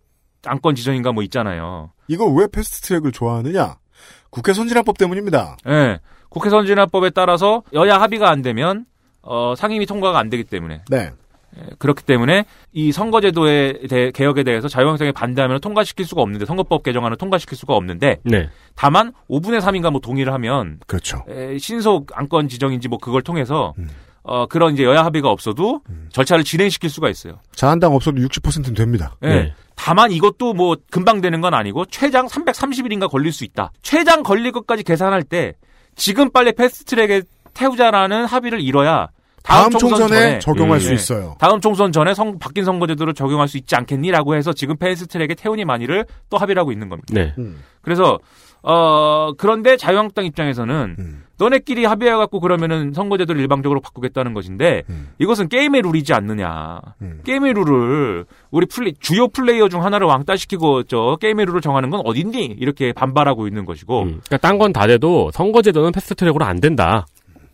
안건 지정인가 뭐 있잖아요. 이걸 왜 패스트 트랙을 좋아하느냐? 국회 선진화법 때문입니다. 예. 국회 선진화법에 따라서 여야 합의가 안 되면 어 상임위 통과가 안 되기 때문에 네. 예, 그렇기 때문에 이 선거제도의 대- 개혁에 대해서 자유한국당이 반대하면 통과시킬 수가 없는데 선거법 개정안을 통과시킬 수가 없는데 네. 다만 5분의 3인가 뭐 동의를 하면 그렇죠. 에, 신속 안건 지정인지 뭐 그걸 통해서 어 그런 이제 여야 합의가 없어도 절차를 진행시킬 수가 있어요. 자한당 없어도 60%는 됩니다. 예. 네. 다만 이것도 뭐 금방 되는 건 아니고 최장 330일인가 걸릴 수 있다. 최장 걸릴 것까지 계산할 때 지금 빨리 패스트트랙에 태우자라는 합의를 이뤄야 다음 총선 총선에 전에 적용할 음, 수 네. 있어요. 다음 총선 전에 성, 바뀐 선거제도를 적용할 수 있지 않겠니라고 해서 지금 패스트트랙에 태우니 마니를 또 합의를 하고 있는 겁니다. 네. 음. 그래서 어 그런데 자유한국당 입장에서는 음. 너네끼리 합의해 갖고 그러면은 선거제도를 일방적으로 바꾸겠다는 것인데 음. 이것은 게임의 룰이지 않느냐. 음. 게임의 룰을 우리 플레이, 주요 플레이어 중 하나를 왕따시키고 저 게임의 룰을 정하는 건 어딨니? 이렇게 반발하고 있는 것이고. 음, 그러니까 딴 건 다 돼도 선거제도는 패스트트랙으로 안 된다.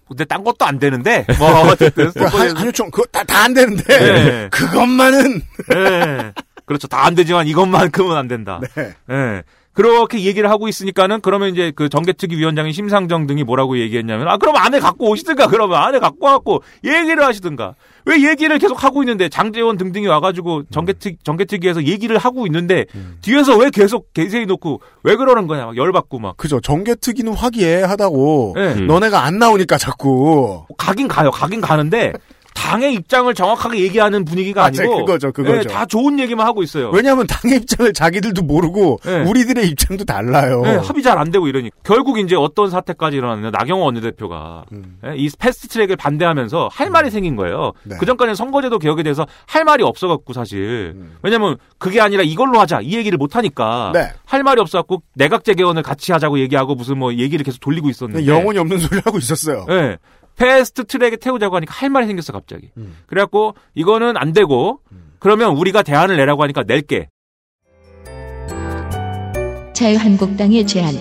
근데 딴 것도 안 되는데 뭐 어쨌든 그 한, 한유총 그거 다 다 안 되는데 네. 그것만은 예. 그렇죠. 다 안 되지만 이것만큼은 안 된다. 네. 예. 그렇게 얘기를 하고 있으니까는 그러면 이제 그 정개특위 위원장인 심상정 등이 뭐라고 얘기했냐면 아 그럼 안에 갖고 오시든가 그러면 안에 갖고 와갖고 얘기를 하시든가 왜 얘기를 계속 하고 있는데 장재원 등등이 와가지고 정개특 정개특위에서 얘기를 하고 있는데 뒤에서 왜 계속 개세히 놓고 왜 그러는 거냐 막 열받고 막 그죠. 정개특위는 화기애애하다고 예. 음. 너네가 안 나오니까 자꾸 가긴 가요 가긴 가는데 당의 입장을 정확하게 얘기하는 분위기가 맞아요. 아니고 그거죠, 그거죠. 예, 다 좋은 얘기만 하고 있어요. 왜냐하면 당의 입장을 자기들도 모르고 네. 우리들의 입장도 달라요. 네, 합의 잘 안 되고 이러니 결국 이제 어떤 사태까지 일어났느냐 나경원 원내대표가 음. 예, 이 패스트트랙을 반대하면서 할 말이 생긴 거예요. 네. 그 전까지는 선거제도 개혁에 대해서 할 말이 없어갖고 사실 음. 왜냐면 그게 아니라 이걸로 하자 이 얘기를 못 하니까 네. 할 말이 없어갖고 내각 재개헌을 같이 하자고 얘기하고 무슨 뭐 얘기를 계속 돌리고 있었는데 영혼이 없는 소리 하고 있었어요. 예. 패스트 트랙에 태우자고 하니까 할 말이 생겼어 갑자기. 음. 그래갖고 이거는 안 되고 그러면 우리가 대안을 내라고 하니까 낼게. 자유한국당의 제안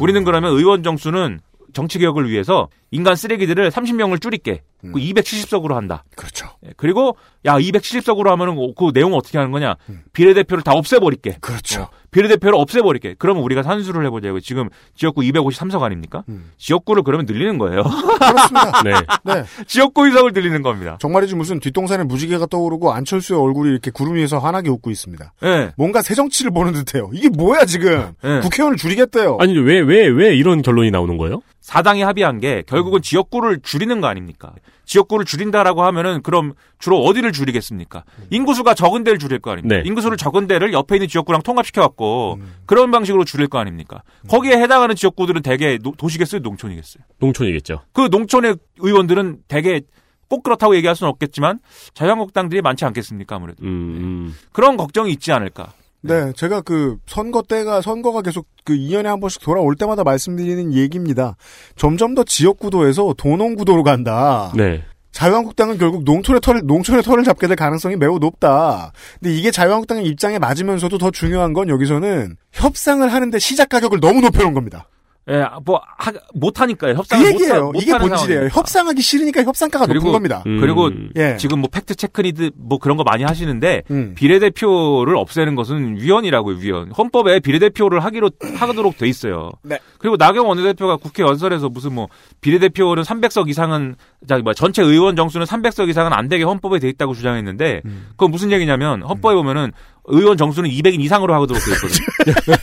우리는 그러면 의원 정수는 정치 개혁을 위해서 인간 쓰레기들을 30명을 줄일게. 그 270석으로 한다. 그렇죠. 예, 그리고 야 270석으로 하면은 그 내용 어떻게 하는 거냐? 비례대표를 다 없애버릴게. 그렇죠. 비례대표를 없애버릴게. 그러면 우리가 산수를 해보자고. 지금 지역구 253석 아닙니까? 음. 지역구를 그러면 늘리는 거예요. 그렇습니다. 네. 네. 지역구 의석을 늘리는 겁니다. 정말이지 무슨 뒷동산에 무지개가 떠오르고 안철수의 얼굴이 이렇게 구름 위에서 환하게 웃고 있습니다. 예. 뭔가 새 정치를 보는 듯해요. 이게 뭐야 지금? 예. 국회의원을 줄이겠대요. 아니 왜왜 왜 이런 결론이 나오는 거예요? 사당이 합의한 게 결국 은 음. 지역구를 줄이는 거 아닙니까? 지역구를 줄인다라고 하면은 그럼 주로 어디를 줄이겠습니까? 인구수가 적은 데를 줄일 거 아닙니까? 네. 인구수를 적은 데를 옆에 있는 지역구랑 통합시켜 갖고 음. 그런 방식으로 줄일 거 아닙니까? 거기에 해당하는 지역구들은 대개 노- 도시겠어요, 농촌이겠어요? 농촌이겠죠. 그 농촌의 의원들은 대개 꼭 그렇다고 얘기할 수는 없겠지만 자유한국당들이 많지 않겠습니까 아무래도 음, 그런 걱정이 있지 않을까. 네, 제가 그 선거 때가 선거가 계속 그 2년에 한 번씩 돌아올 때마다 말씀드리는 얘기입니다. 점점 더 지역 구도에서 도농 구도로 간다. 네. 자유한국당은 결국 농촌의 터를 농촌의 터를 잡게 될 가능성이 매우 높다. 근데 이게 자유한국당의 입장에 맞으면서도 더 중요한 건 여기서는 협상을 하는데 시작 가격을 너무 높여놓은 겁니다. 예, 뭐 하, 못하니까요. 협상을 그 얘기예요. 못, 하- 이게 본질이에요. 상황이니까. 협상하기 싫으니까 협상가가 높은 겁니다. 그리고 예. 지금 뭐 팩트 체크니 뭐 그런 거 많이 하시는데 음. 비례대표를 없애는 것은 위헌이라고요, 위헌. 헌법에 비례대표를 하기로 하도록 돼 있어요. 네. 그리고 나경원 원내대표가 국회 연설에서 무슨 뭐 비례대표는 300석 이상은 자, 뭐 전체 의원 정수는 300석 이상은 안 되게 헌법에 돼 있다고 주장했는데 음. 그건 무슨 얘기냐면 헌법에 보면은 의원 정수는 200인 이상으로 하도록 돼 있거든요.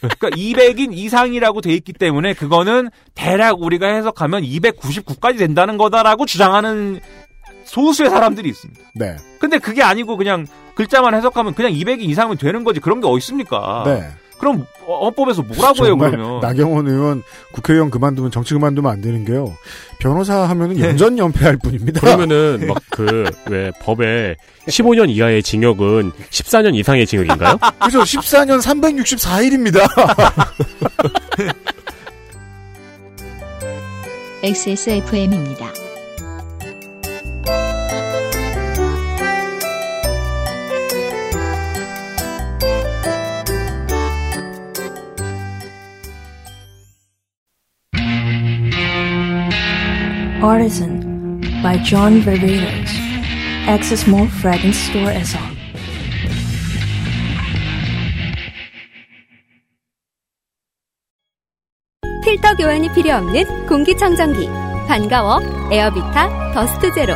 그러니까 200인 이상이라고 돼 있기 때문에 그거는 대략 우리가 해석하면 299까지 된다는 거다라고 주장하는 소수의 사람들이 있습니다. 네. 근데 그게 아니고 그냥 글자만 해석하면 그냥 200인 이상이면 되는 거지. 그런 게 어디 있습니까? 네. 그럼 어, 헌법에서 뭐라고 해요, 그러면? 나경원 의원 국회의원 그만두면 정치 그만두면 안 되는 게요. 변호사 하면은 연전 연패할 뿐입니다. 그러면은 막 그 왜 법에 15년 이하의 징역은 14년 이상의 징역인가요? 그죠? 14년 364일입니다. XSFM입니다. Artisan by John Ververos. Access Mall Fragrance Store as on. 필터 교환이 필요 없는 공기청정기. 반가워 에어비타 더스트 제로.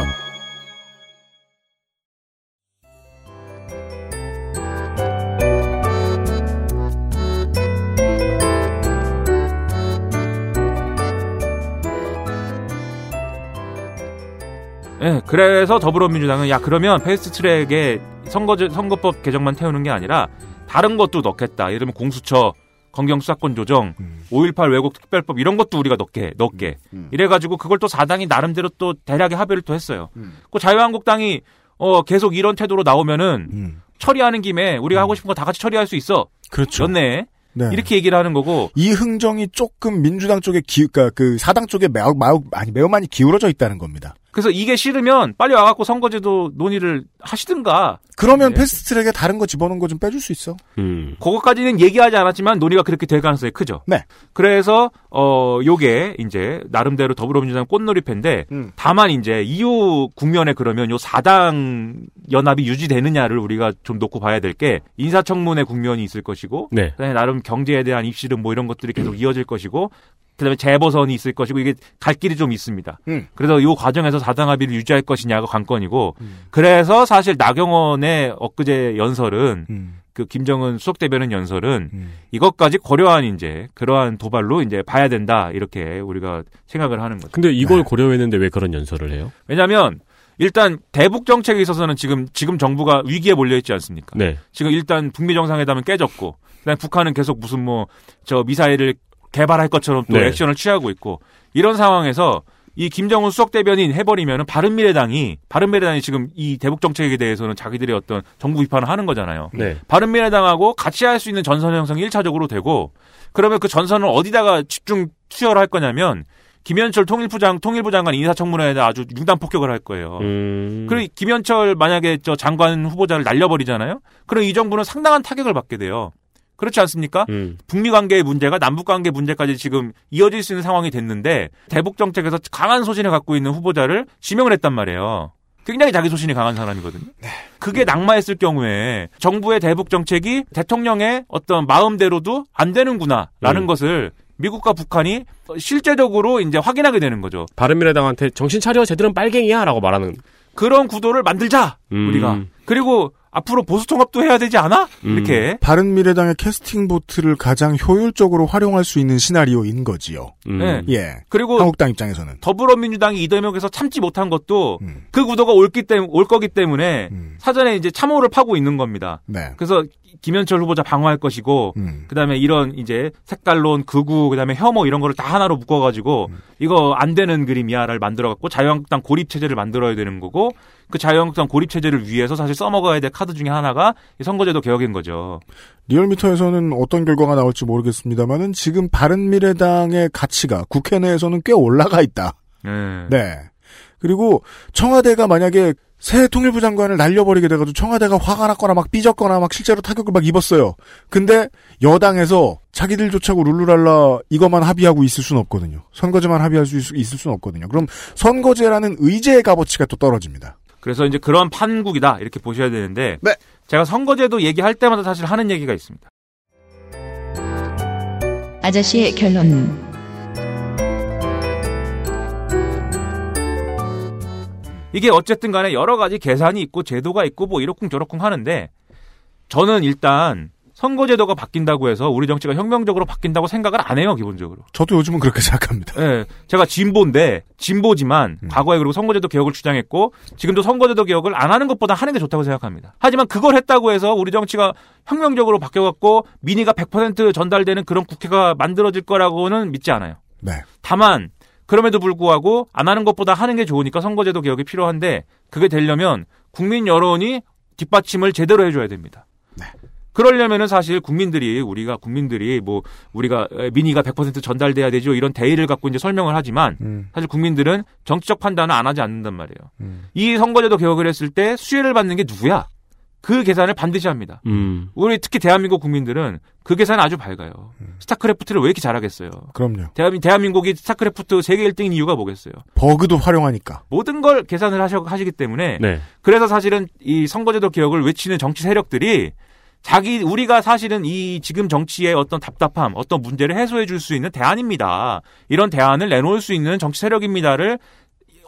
예, 그래서 더불어민주당은 야 그러면 패스트트랙에 선거 선거법 개정만 태우는 게 아니라 다른 것도 넣겠다. 예를 들면 공수처, 검경 수사권 조정, 5.18 왜곡 특별법 이런 것도 우리가 넣게 넣게. 이래가지고 그걸 또 사당이 나름대로 또 대략의 합의를 또 했어요. 그 자유한국당이 어 계속 이런 태도로 나오면은 처리하는 김에 우리가 하고 싶은 거 다 같이 처리할 수 있어. 그렇죠. 네. 네. 이렇게 얘기를 하는 거고 이 흥정이 조금 민주당 쪽에 기, 그러니까 그 사당 쪽에 매우, 매우, 아니, 매우 많이 기울어져 있다는 겁니다. 그래서 이게 싫으면 빨리 와갖고 선거제도 논의를 하시든가. 그러면 네. 패스트트랙에 다른 거 집어넣은 거 좀 빼줄 수 있어. 음. 그거까지는 얘기하지 않았지만 논의가 그렇게 될 가능성이 크죠. 네. 그래서 어 요게 이제 나름대로 더불어민주당 꽃놀이패인데 음. 다만 이제 이후 국면에 그러면 요 사당 연합이 유지되느냐를 우리가 좀 놓고 봐야 될 게 인사청문회 국면이 있을 것이고 네. 그다음에 나름 경제에 대한 입시름 뭐 이런 것들이 계속 이어질 것이고 그다음에 재보선이 있을 것이고 이게 갈 길이 좀 있습니다. 음. 그래서 이 과정에서 사당 합의를 유지할 것이냐가 관건이고 그래서 사실 나경원의 엊그제 연설은 음. 그 김정은 수석 대변인 연설은 이것까지 고려한 이제 그러한 도발로 이제 봐야 된다 이렇게 우리가 생각을 하는 거죠. 근데 이걸 네. 고려했는데 왜 그런 연설을 해요? 왜냐하면 일단 대북 정책에 있어서는 지금 지금 정부가 위기에 몰려 있지 않습니까? 네. 지금 일단 북미 정상회담은 깨졌고 그다음에 북한은 계속 무슨 뭐 저 미사일을 개발할 것처럼 또 네. 액션을 취하고 있고 이런 상황에서 이 김정은 수석 대변인 해버리면은 바른미래당이 바른미래당이 지금 이 대북 정책에 대해서는 자기들의 어떤 정부 비판을 하는 거잖아요. 네. 바른미래당하고 같이 할 수 있는 전선 형성이 1차적으로 되고 그러면 그 전선을 어디다가 집중 투여를 할 거냐면 김현철 통일부 장 통일부 장관 인사청문회에다 아주 융단 폭격을 할 거예요. 음. 그리고 김현철 만약에 저 장관 후보자를 날려버리잖아요. 그럼 이 정부는 상당한 타격을 받게 돼요. 그렇지 않습니까? 음. 북미 관계의 문제가 남북 관계 문제까지 지금 이어질 수 있는 상황이 됐는데 대북 정책에서 강한 소신을 갖고 있는 후보자를 지명을 했단 말이에요. 굉장히 자기 소신이 강한 사람이거든요. 그게 낙마했을 경우에 정부의 대북 정책이 대통령의 어떤 마음대로도 안 되는구나라는 음. 것을 미국과 북한이 실제적으로 이제 확인하게 되는 거죠. 바른미래당한테 정신 차려 쟤들은 빨갱이야라고 말하는 그런 구도를 만들자 음. 우리가 그리고 앞으로 보수 통합도 해야 되지 않아? 음. 이렇게 바른 미래당의 캐스팅 보트를 가장 효율적으로 활용할 수 있는 시나리오인 거지요. 네. 예. 그리고 한국당 입장에서는 더불어민주당이 이대명에서 참지 못한 것도 음. 그 구도가 올기 때문 올 거기 때문에 사전에 이제 참호를 파고 있는 겁니다. 네. 그래서 김현철 후보자 방어할 것이고 음. 그다음에 이런 이제 색깔론 극우 그다음에 혐오 이런 거를 다 하나로 묶어 가지고 음. 이거 안 되는 그림이야를 만들어 갖고 자유한국당 고립 체제를 만들어야 되는 거고 그 자유한국당 고립 체제를 위해서 사실 써먹어야 될 카드 중에 하나가 이 선거제도 개혁인 거죠. 리얼미터에서는 어떤 결과가 나올지 모르겠습니다만은 지금 바른미래당의 가치가 국회 내에서는 꽤 올라가 있다. 네. 네. 그리고 청와대가 만약에 새 통일부 장관을 날려버리게 돼가지고 청와대가 화가 났거나 막 삐졌거나 막 실제로 타격을 막 입었어요. 근데 여당에서 자기들 조차고 룰루랄라 이것만 합의하고 있을 수는 없거든요. 선거제만 합의할 수 있, 있을 수는 없거든요. 그럼 선거제라는 의제의 값어치가 또 떨어집니다. 그래서 이제 그런 판국이다 이렇게 보셔야 되는데 네. 제가 선거제도 얘기할 때마다 사실 하는 얘기가 있습니다. 아저씨의 결론. 이게 어쨌든 간에 여러 가지 계산이 있고 제도가 있고 뭐 이러쿵 저러쿵 하는데 저는 일단 선거제도가 바뀐다고 해서 우리 정치가 혁명적으로 바뀐다고 생각을 안 해요, 기본적으로. 저도 요즘은 그렇게 생각합니다. 예. 제가 진보인데, 진보지만, 과거에 그리고 선거제도 개혁을 주장했고, 지금도 선거제도 개혁을 안 하는 것보다 하는 게 좋다고 생각합니다. 하지만 그걸 했다고 해서 우리 정치가 혁명적으로 바뀌어갖고, 민의가 100% 전달되는 그런 국회가 만들어질 거라고는 믿지 않아요. 네. 다만, 그럼에도 불구하고, 안 하는 것보다 하는 게 좋으니까 선거제도 개혁이 필요한데, 그게 되려면, 국민 여론이 뒷받침을 제대로 해줘야 됩니다. 그러려면은 사실 국민들이 우리가 국민들이 뭐 우리가 민의가 100% 전달돼야 되죠 이런 대의를 갖고 이제 설명을 하지만 음. 사실 국민들은 정치적 판단을 안 하지 않는단 말이에요. 이 선거제도 개혁을 했을 때 수혜를 받는 게 누구야? 그 계산을 반드시 합니다. 음. 우리 특히 대한민국 국민들은 그 계산 아주 밝아요. 스타크래프트를 왜 이렇게 잘하겠어요? 그럼요. 대한민, 대한민국이 스타크래프트 세계 1등인 이유가 뭐겠어요? 버그도 활용하니까. 모든 걸 계산을 하셔, 하시기 때문에 네. 그래서 사실은 이 선거제도 개혁을 외치는 정치 세력들이 자기 우리가 사실은 이 지금 정치의 어떤 답답함, 어떤 문제를 해소해 줄 수 있는 대안입니다. 이런 대안을 내놓을 수 있는 정치 세력입니다를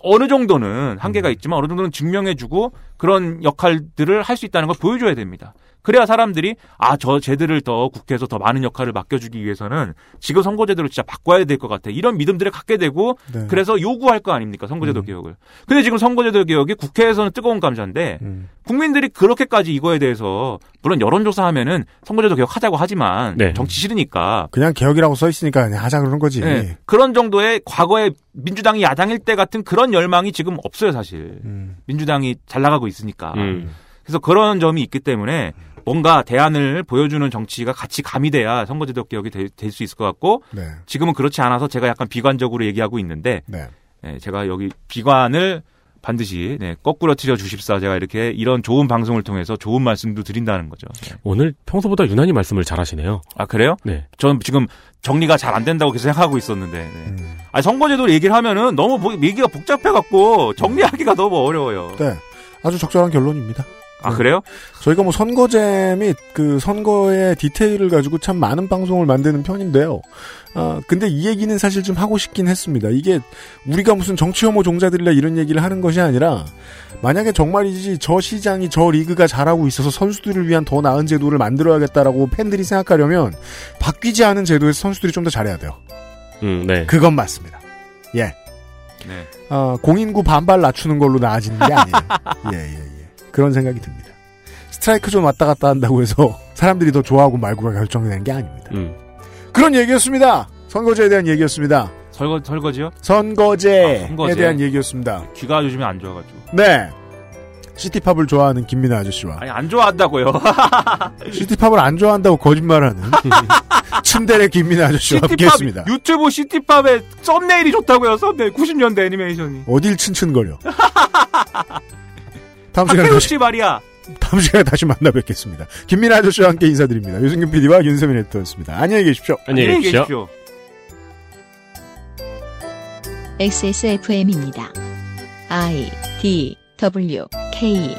어느 정도는 한계가 있지만 어느 정도는 증명해주고 그런 역할들을 할 수 있다는 걸 보여줘야 됩니다. 그래야 사람들이 아 저 쟤들을 더 국회에서 더 많은 역할을 맡겨주기 위해서는 지금 선거제도를 진짜 바꿔야 될 것 같아 이런 믿음들을 갖게 되고 네. 그래서 요구할 거 아닙니까 선거제도 개혁을. 근데 지금 선거제도 개혁이 국회에서는 뜨거운 감자인데 음. 국민들이 그렇게까지 이거에 대해서 물론 여론조사 하면은 선거제도 개혁하자고 하지만 네. 정치 싫으니까 그냥 개혁이라고 써 있으니까 그냥 하자 그런 거지. 네. 그런 정도의 과거에 민주당이 야당일 때 같은 그런 열망이 지금 없어요, 사실. 음. 민주당이 잘 나가고 있으니까. 음. 그래서 그런 점이 있기 때문에 뭔가 대안을 보여주는 정치가 같이 가미돼야 선거제도 개혁이 될 수 있을 것 같고 네. 지금은 그렇지 않아서 제가 약간 비관적으로 얘기하고 있는데 네. 네, 제가 여기 비관을 반드시 네, 거꾸로 틀어 주십사 제가 이렇게 이런 좋은 방송을 통해서 좋은 말씀도 드린다는 거죠. 네. 오늘 평소보다 유난히 말씀을 잘하시네요. 아 그래요? 네. 저는 지금 정리가 잘 안 된다고 계속 생각하고 있었는데. 네. 음. 아니, 선거제도 얘기를 하면은 너무 보- 얘기가 복잡해 갖고 정리하기가 너무 어려워요. 네. 아주 적절한 결론입니다. 아 그래요? 저희가 뭐 선거제 및 그 선거의 디테일을 가지고 참 많은 방송을 만드는 편인데요. 아, 근데 이 얘기는 사실 좀 하고 싶긴 했습니다. 이게 우리가 무슨 정치 혐오 종자들이라 이런 얘기를 하는 것이 아니라 만약에 정말이지 저 시장이 저 리그가 잘하고 있어서 선수들을 위한 더 나은 제도를 만들어야겠다라고 팬들이 생각하려면 바뀌지 않은 제도에서 선수들이 좀 더 잘해야 돼요. 음, 네. 그건 맞습니다. 예. 네. 아, 공인구 반발 낮추는 걸로 나아지는 게 아니에요. 예, 예, 예. 그런 생각이 듭니다. 스트라이크 존 왔다 갔다 한다고 해서 사람들이 더 좋아하고 말고가 결정되는 게 아닙니다. 음. 그런 얘기였습니다. 선거제에 대한 얘기였습니다. 설거 설거지요? 선거제에 아, 선거제. 대한 얘기였습니다. 귀가 요즘에 안 좋아가지고. 네. 시티팝을 좋아하는 김민하 아저씨와 아니 안 좋아한다고요. 시티팝을 안 좋아한다고 거짓말하는 춘대의 김민아 아저씨와 함께했습니다. 유튜브 시티팝의 썸네일이 좋다고요. 썸네일 90년대 애니메이션이. 어딜 츤츤거려. 다음 시간에 다시 씨 말이야. 다음 시간에 다시 만나 뵙겠습니다. 김민아 아저씨와 함께 인사드립니다. 유승균 PD와 윤세민 에디터였습니다. 안녕히 계십시오. 안녕히 계십시오. XSFM입니다. I D W K